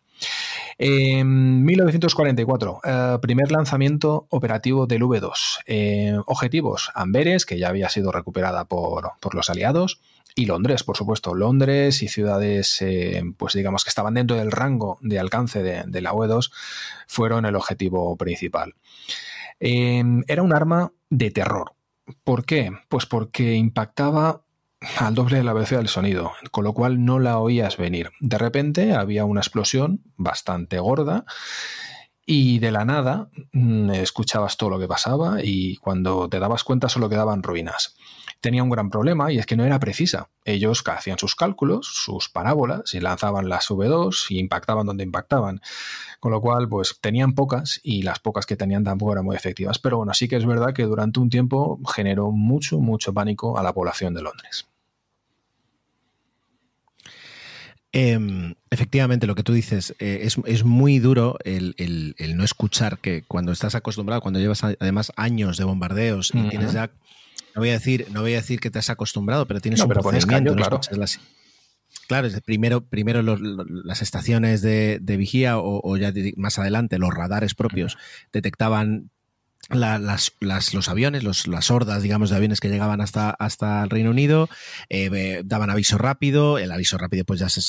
En 1944, eh, primer lanzamiento operativo del V2. Eh, objetivos, Amberes, que ya había sido recuperada por, los aliados, y Londres, por supuesto. Londres y ciudades, eh, pues digamos que estaban dentro del rango de alcance de, de la V2, fueron el objetivo principal. era un arma de terror. ¿Por qué? Pues porque impactaba al doble de la velocidad del sonido, con lo cual no la oías venir. De repente había una explosión bastante gorda y de la nada mm, escuchabas todo lo que pasaba y cuando te dabas cuenta solo quedaban ruinas. Tenía un gran problema y es que no era precisa. Ellos hacían sus cálculos, sus parábolas y lanzaban las V2 y impactaban donde impactaban. Con lo cual, pues tenían pocas y las pocas que tenían tampoco eran muy efectivas. Pero bueno, sí que es verdad que durante un tiempo generó mucho, mucho pánico a la población de Londres. Em, efectivamente, lo que tú dices eh, es, muy duro el, no escuchar que cuando estás acostumbrado, cuando llevas además años de bombardeos y tienes ya, no voy a decir, no voy a decir que te has acostumbrado, pero tienes un procedimiento, claro. Claro, es primero, primero las estaciones de, vigía o, ya más adelante los radares propios detectaban las, los aviones, las hordas, digamos, de aviones que llegaban hasta, hasta el Reino Unido, eh, daban aviso rápido, el aviso rápido pues ya se,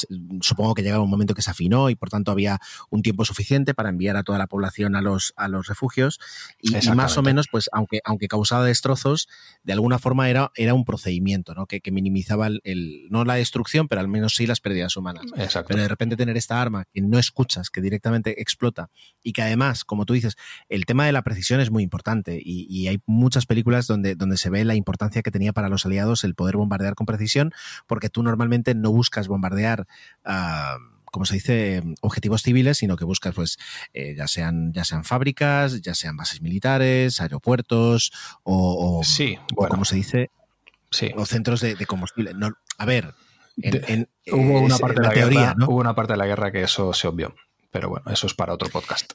supongo que llegaba un momento que se afinó y por tanto había un tiempo suficiente para enviar a toda la población a los, a los refugios y, más o menos pues aunque, aunque causaba destrozos, de alguna forma era, era un procedimiento ¿no? que, que minimizaba el, no la destrucción, pero al menos sí las pérdidas humanas. Pero de repente tener esta arma que no escuchas, que directamente explota y que además, como tú dices, el tema de la precisión es muy importante y, hay muchas películas donde, donde se ve la importancia que tenía para los aliados el poder bombardear con precisión, porque tú normalmente no buscas bombardear. Uh, como se dice, objetivos civiles, sino que buscas, pues, eh, ya sean, ya sean fábricas, ya sean bases militares, aeropuertos, o, sí, como se dice, sí. o centros de, combustible. No, a ver, hubo una parte de la, teoría, guerra, hubo una parte de la guerra que eso se obvió. Pero bueno, eso es para otro podcast.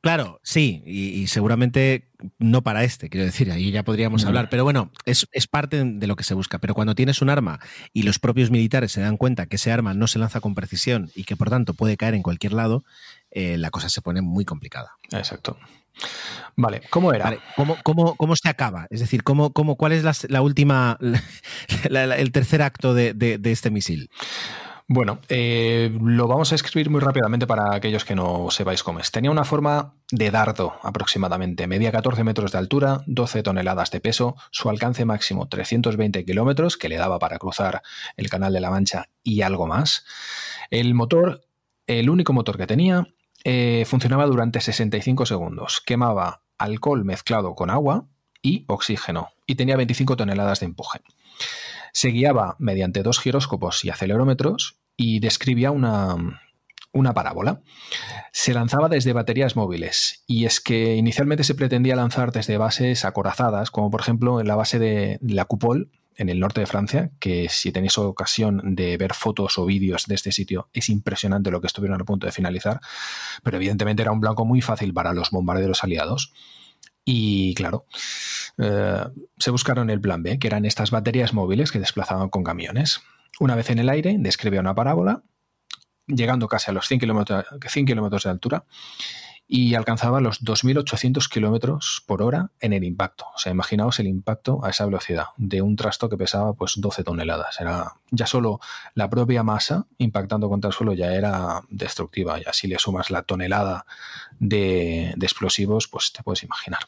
Claro, sí, y, seguramente no para este, quiero decir, ahí ya podríamos hablar, pero bueno, es, parte de lo que se busca. Pero cuando tienes un arma y los propios militares se dan cuenta que ese arma no se lanza con precisión y que por tanto puede caer en cualquier lado, eh, la cosa se pone muy complicada. Exacto. Vale, ¿cómo era? ¿cómo, cómo, se acaba? Es decir, ¿cómo, cómo, ¿cuál es la, última, el tercer acto de, de este misil? Bueno, eh, lo vamos a escribir muy rápidamente para aquellos que no sepáis cómo es. Tenía una forma de dardo aproximadamente, medía 14 metros de altura, 12 toneladas de peso, su alcance máximo 320 kilómetros, que le daba para cruzar el Canal de la Mancha y algo más. El motor, el único motor que tenía, eh, funcionaba durante 65 segundos. Quemaba alcohol mezclado con agua y oxígeno y tenía 25 toneladas de empuje. Se guiaba mediante dos giróscopos y acelerómetros y describía una, una parábola. Se lanzaba desde baterías móviles y es que inicialmente se pretendía lanzar desde bases acorazadas, como por ejemplo en la base de la Cupol, en el norte de Francia, que si tenéis ocasión de ver fotos o vídeos de este sitio, es impresionante lo que estuvieron a punto de finalizar, pero evidentemente era un blanco muy fácil para los bombarderos aliados. Y claro, eh, se buscaron el plan B, que eran estas baterías móviles que desplazaban con camiones. Una vez en el aire, describía una parábola, llegando casi a los 100 kilómetros de altura, y alcanzaba los 2.800 kilómetros por hora en el impacto. O sea, imaginaos el impacto a esa velocidad de un trasto que pesaba pues 12 toneladas. Era ya solo la propia masa impactando contra el suelo ya era destructiva. Y así le sumas la tonelada de, explosivos, pues te puedes imaginar.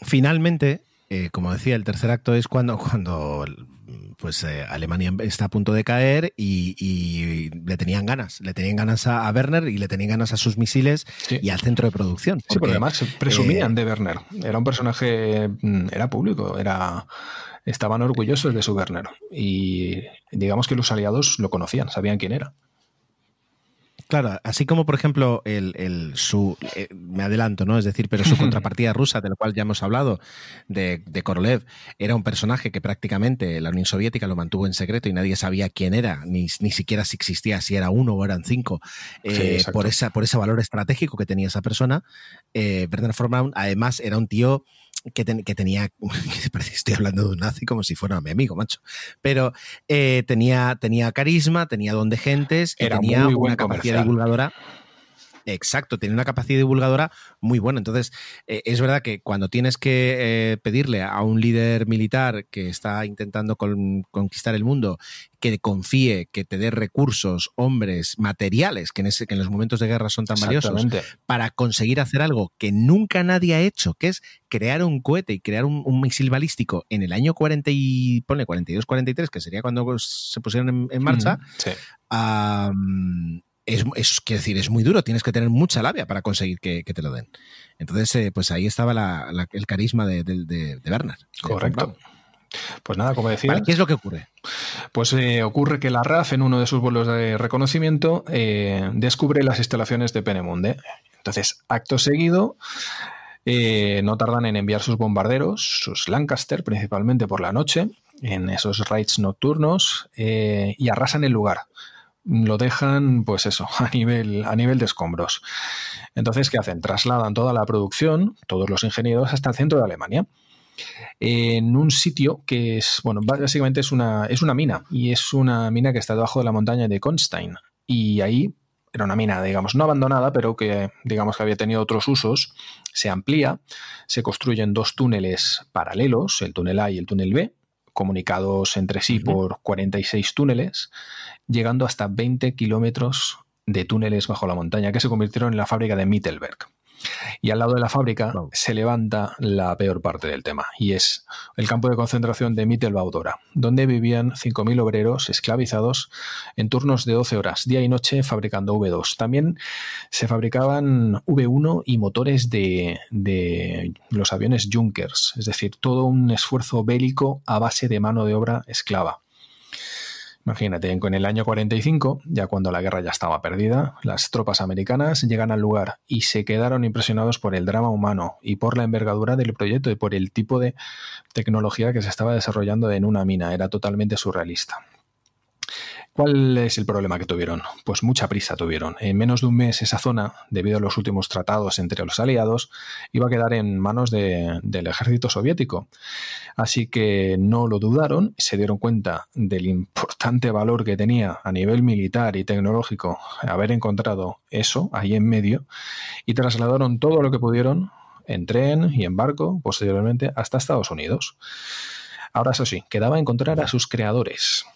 Finalmente, eh, como decía, el tercer acto es cuando, cuando pues eh, Alemania está a punto de caer y, le tenían ganas, le tenían ganas a, Werner y le tenían ganas a sus misiles y al centro de producción. sí, porque además presumían eh, de Werner. Era un personaje, mm, era público, era estaban orgullosos de su Werner y digamos que los aliados lo conocían, sabían quién era. Claro, así como por ejemplo el, su eh, me adelanto, ¿no? Es decir, pero su contrapartida rusa, de la cual ya hemos hablado, de, de, Korolev, era un personaje que prácticamente la Unión Soviética lo mantuvo en secreto y nadie sabía quién era, ni, ni siquiera si existía, si era uno o eran cinco, eh, por esa, por ese valor estratégico que tenía esa persona. Eh, Werner además, era un tío que, tenía, estoy hablando de un nazi como si fuera mi amigo, macho, pero eh, tenía, tenía carisma, tenía don de gentes, Era tenía una capacidad divulgadora Exacto, tiene una capacidad divulgadora muy buena. Entonces, eh, es verdad que cuando tienes que eh, pedirle a un líder militar que está intentando conquistar el mundo que confíe, que te dé recursos, hombres, materiales, que en, ese, que en los momentos de guerra son tan valiosos, para conseguir hacer algo que nunca nadie ha hecho, que es crear un cohete y crear un, misil balístico en el año 40 y, pone 42, 43, que sería cuando se pusieron en, marcha, sí es, es, decir, es muy duro, tienes que tener mucha labia para conseguir que, te lo den. Entonces, eh, pues ahí estaba el carisma de, de, Bernard. Correcto. Pues nada, como decía. ¿Qué es lo que ocurre? Pues eh, ocurre que la RAF, en uno de sus vuelos de reconocimiento, eh, descubre las instalaciones de Penemunde. Entonces, acto seguido, no tardan en enviar sus bombarderos, sus Lancaster, principalmente por la noche, en esos raids nocturnos, y arrasan el lugar lo dejan, pues eso, a nivel, a nivel de escombros. Entonces, ¿qué hacen? Trasladan toda la producción, todos los ingenieros, hasta el centro de Alemania. En un sitio que es, bueno, básicamente es una, es una mina, y es una mina que está debajo de la montaña de Konstein. Y ahí era una mina, digamos, no abandonada, pero que, digamos, que había tenido otros usos. Se amplía, se construyen dos túneles paralelos, el túnel A y el túnel B, comunicados entre sí por 46 túneles, llegando hasta 20 kilómetros de túneles bajo la montaña que se convirtieron en la fábrica de Mittelberg. Y al lado de la fábrica se levanta la peor parte del tema, y es el campo de concentración de Mittelbaudora, donde vivían 5.000 obreros esclavizados en turnos de 12 horas, día y noche, fabricando V2. También se fabricaban V1 y motores de, de los aviones Junkers, es decir, todo un esfuerzo bélico a base de mano de obra esclava. Imagínate, en el año 45, ya cuando la guerra ya estaba perdida, las tropas americanas llegan al lugar y se quedaron impresionados por el drama humano y por la envergadura del proyecto y por el tipo de tecnología que se estaba desarrollando en una mina. Era totalmente surrealista. ¿Cuál es el problema que tuvieron? Pues mucha prisa tuvieron. En menos de un mes esa zona, debido a los últimos tratados entre los aliados, iba a quedar en manos del ejército soviético. Así que no lo dudaron, se dieron cuenta del importante valor que tenía a nivel militar y tecnológico haber encontrado eso ahí en medio y trasladaron todo lo que pudieron en tren y en barco posteriormente hasta Estados Unidos. Ahora eso sí, quedaba encontrar a sus creadores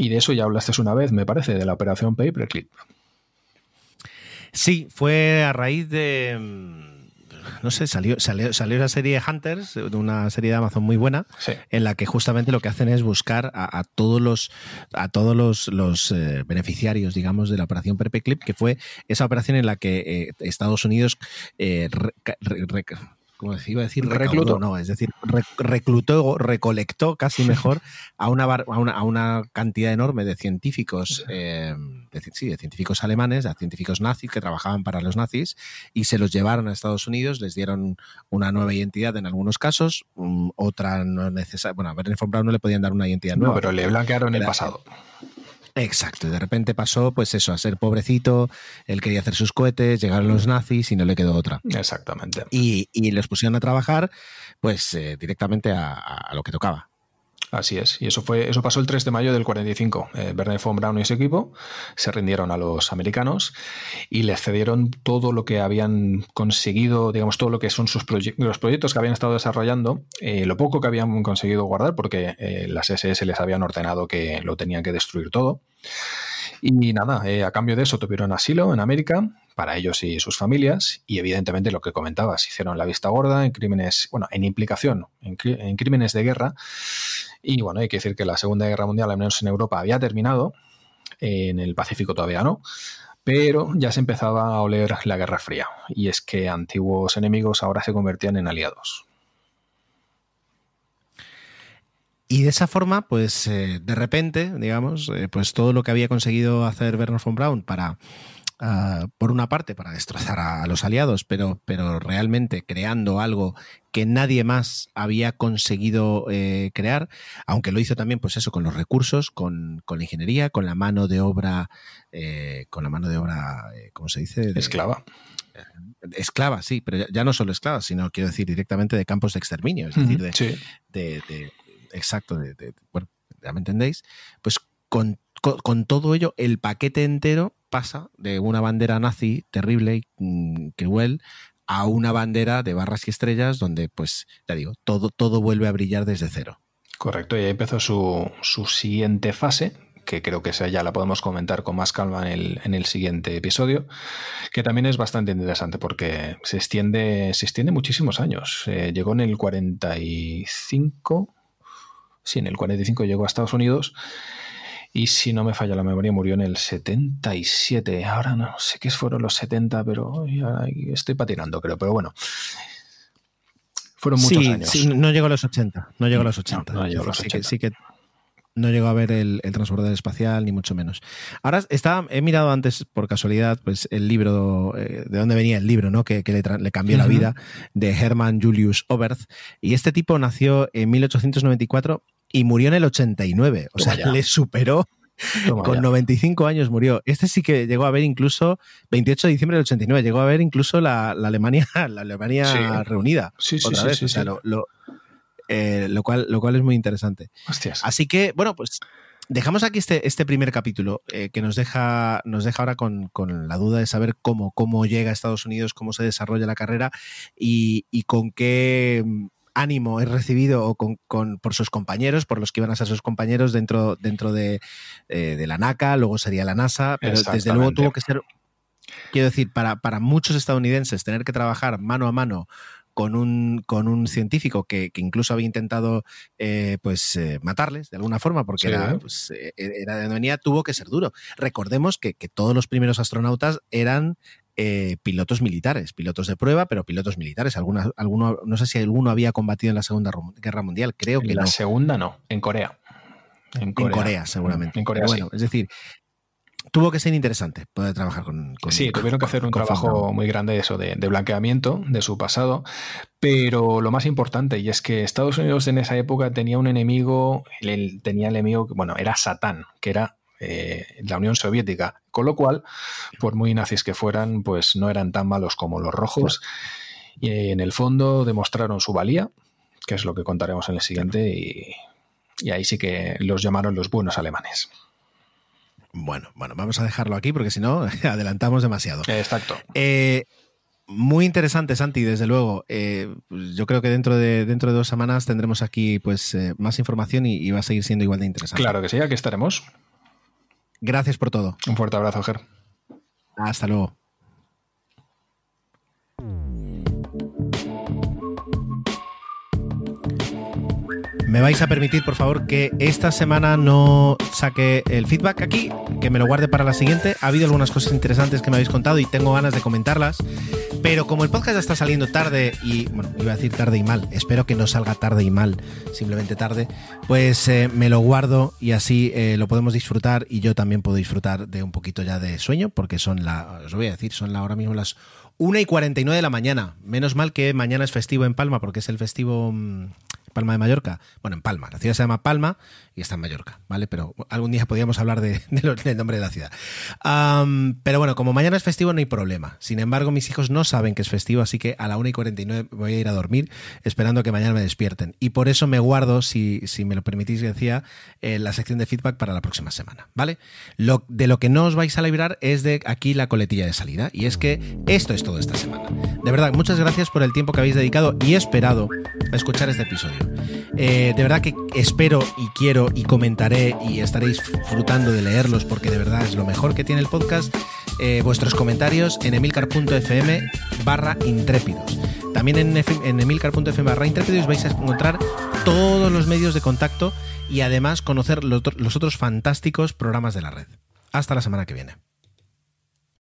Y de eso ya hablaste una vez, me parece, de la operación Paperclip. Sí, fue a raíz de. mm, No sé, salió, salió, salió la serie Hunters, una serie de Amazon muy buena, Sí. en la que justamente lo que hacen es buscar a, a todos los a todos los, los, eh, beneficiarios, digamos, de la operación Paperclip, que fue esa operación en la que eh, Estados Unidos eh, re- re- re- ¿cómo decía? iba a decir Reclutó. no, es decir, re- reclutó, recolectó casi mejor a una, bar- a una, a una cantidad enorme de científicos, eh, de, sí, de científicos alemanes, de científicos nazis que trabajaban para los nazis y se los llevaron a Estados Unidos, les dieron una nueva identidad en algunos casos, mm, otra no necesaria. Bueno, a Werner von Braun no le podían dar una identidad No, nueva. pero le blanquearon el pasado. Exacto, y de repente pasó, pues eso, a ser pobrecito, él quería hacer sus cohetes, llegaron los nazis y no le quedó otra. Exactamente. Y, y los pusieron a trabajar, pues eh, directamente a, a lo que tocaba. Así es. Y eso fue, eso pasó el 3 de mayo del 45. Eh, Werner von Braun y su equipo se rindieron a los americanos y les cedieron todo lo que habían conseguido, digamos, todo lo que son sus proye- los proyectos que habían estado desarrollando, eh, lo poco que habían conseguido guardar, porque eh, las SS les habían ordenado que lo tenían que destruir todo. Y nada, eh, a cambio de eso tuvieron asilo en América para ellos y sus familias y evidentemente lo que comentabas, hicieron la vista gorda en crímenes, bueno, en implicación, en, crímenes de guerra y bueno, hay que decir que la Segunda Guerra Mundial, al menos en Europa, había terminado, en el Pacífico todavía no, pero ya se empezaba a oler la Guerra Fría y es que antiguos enemigos ahora se convertían en aliados. Y de esa forma, pues eh, de repente, digamos, eh, pues todo lo que había conseguido hacer Werner von Braun para, ah, por una parte, para destrozar a, a los aliados, pero, pero realmente creando algo que nadie más había conseguido eh, crear, aunque lo hizo también, pues eso, con los recursos, con, con la ingeniería, con la mano de obra, eh, con la mano de obra, eh, ¿cómo se dice? De- Esclava. Esclava, sí, pero ya, ya no solo esclava, sino quiero decir directamente de campos de exterminio, es decir, de, Sí. de, de- exacto, de, de- bueno, ya me entendéis, pues con, con, con todo ello, el paquete entero pasa de una bandera nazi terrible y mm, cruel a una bandera de barras y estrellas donde, pues, ya digo, todo, todo vuelve a brillar desde cero. Correcto, y ahí empezó su, su siguiente fase, que creo que ya la podemos comentar con más calma en el, en el siguiente episodio, que también es bastante interesante porque se extiende, se extiende muchísimos años. Eh, llegó en el 45, sí, en el 45 llegó a Estados Unidos y si no me falla la memoria murió en el 77. Ahora no sé qué fueron los 70, pero estoy patinando creo, pero bueno. Fueron muchos sí, años. sí, no llegó a los 80, no llegó a los 80. No, no llegó a los sí, que, 80. sí que no llegó a ver el, el transbordador espacial, ni mucho menos. Ahora está, he mirado antes, por casualidad, pues el libro, eh, de dónde venía el libro, ¿no? Que, que le, cambió la vida, de Hermann Julius Oberth. Y este tipo nació en 1894 y murió en el 89. O Toma sea, ya. le superó. Toma Con ya. 95 años murió. Este sí que llegó a ver incluso, 28 de diciembre del 89, llegó a ver incluso la, la Alemania, la Alemania Sí. reunida. Sí, sí, otra sí, vez. sí, o sea, sí. lo, lo- eh, lo cual, lo cual es muy interesante. Hostias. Así que, bueno, pues dejamos aquí este, este primer capítulo eh, que nos deja, nos deja ahora con, con la duda de saber cómo, cómo llega a Estados Unidos, cómo se desarrolla la carrera y, y con qué ánimo es recibido con, con- por sus compañeros, por los que iban a ser sus compañeros dentro, dentro de, eh, de la NACA, luego sería la NASA, pero desde luego tuvo que ser, quiero decir, para, para muchos estadounidenses tener que trabajar mano a mano con un, con un científico que, que incluso había intentado eh, pues eh, matarles de alguna forma porque Sí. era, pues, era de venía, tuvo que ser duro. Recordemos que, que todos los primeros astronautas eran eh, pilotos militares, pilotos de prueba, pero pilotos militares. Alguna, alguno, no sé si alguno había combatido en la Segunda Guerra Mundial, creo que la no. segunda no, en Corea. En Corea, seguramente. En Corea Pero sí. bueno, es decir, tuvo que ser interesante poder trabajar con. con- Sí, tuvieron que hacer un trabajo muy grande eso de, de blanqueamiento de su pasado, pero lo más importante y es que Estados Unidos en esa época tenía un enemigo, el- tenía el enemigo, bueno, era Satán, que era eh, la Unión Soviética, con lo cual, por muy nazis que fueran, pues no eran tan malos como los rojos y en el fondo demostraron su valía, que es lo que contaremos en el siguiente y, y ahí sí que los llamaron los buenos alemanes. Bueno, bueno, vamos a dejarlo aquí porque si no, adelantamos demasiado. Exacto. Eh, muy interesante, Santi, desde luego. Eh, yo creo que dentro de, dentro de dos semanas tendremos aquí pues eh, más información y, y va a seguir siendo igual de interesante. Claro que sí, aquí estaremos. Gracias por todo. Un fuerte abrazo, Ger. Hasta luego. Me vais a permitir, por favor, que esta semana no saque el feedback aquí, que me lo guarde para la siguiente. Ha habido algunas cosas interesantes que me habéis contado y tengo ganas de comentarlas. Pero como el podcast ya está saliendo tarde y, bueno, iba a decir tarde y mal, espero que no salga tarde y mal, simplemente tarde, pues eh, me lo guardo y así eh, lo podemos disfrutar y yo también puedo disfrutar de un poquito ya de sueño, porque son la, os voy a decir, son la, ahora mismo las 1 y 49 de la mañana. Menos mal que mañana es festivo en Palma, porque es el festivo mm, Palma de Mallorca. Bueno, en Palma. La ciudad se llama Palma está en Mallorca, ¿vale? Pero algún día podríamos hablar de, del nombre de la ciudad. pero bueno, como mañana es festivo no hay problema. Sin embargo, mis hijos no saben que es festivo, así que a la 1 y 49 voy a ir a dormir esperando que mañana me despierten. Y por eso me guardo, si, me lo permitís, decía, eh, la sección de feedback para la próxima semana, ¿vale? De lo que no os vais a librar es de aquí la coletilla de salida. Y es que esto es todo esta semana. De verdad, muchas gracias por el tiempo que habéis dedicado y esperado a escuchar este episodio. Eh, de verdad que espero y quiero y comentaré y estaréis disfrutando de leerlos porque de verdad es lo mejor que tiene el podcast. Eh, vuestros comentarios en emilcar.fm barra intrépidos. También en, emilcar.fm barra intrépidos vais a encontrar todos los medios de contacto y además conocer los otros fantásticos programas de la red. Hasta la semana que viene.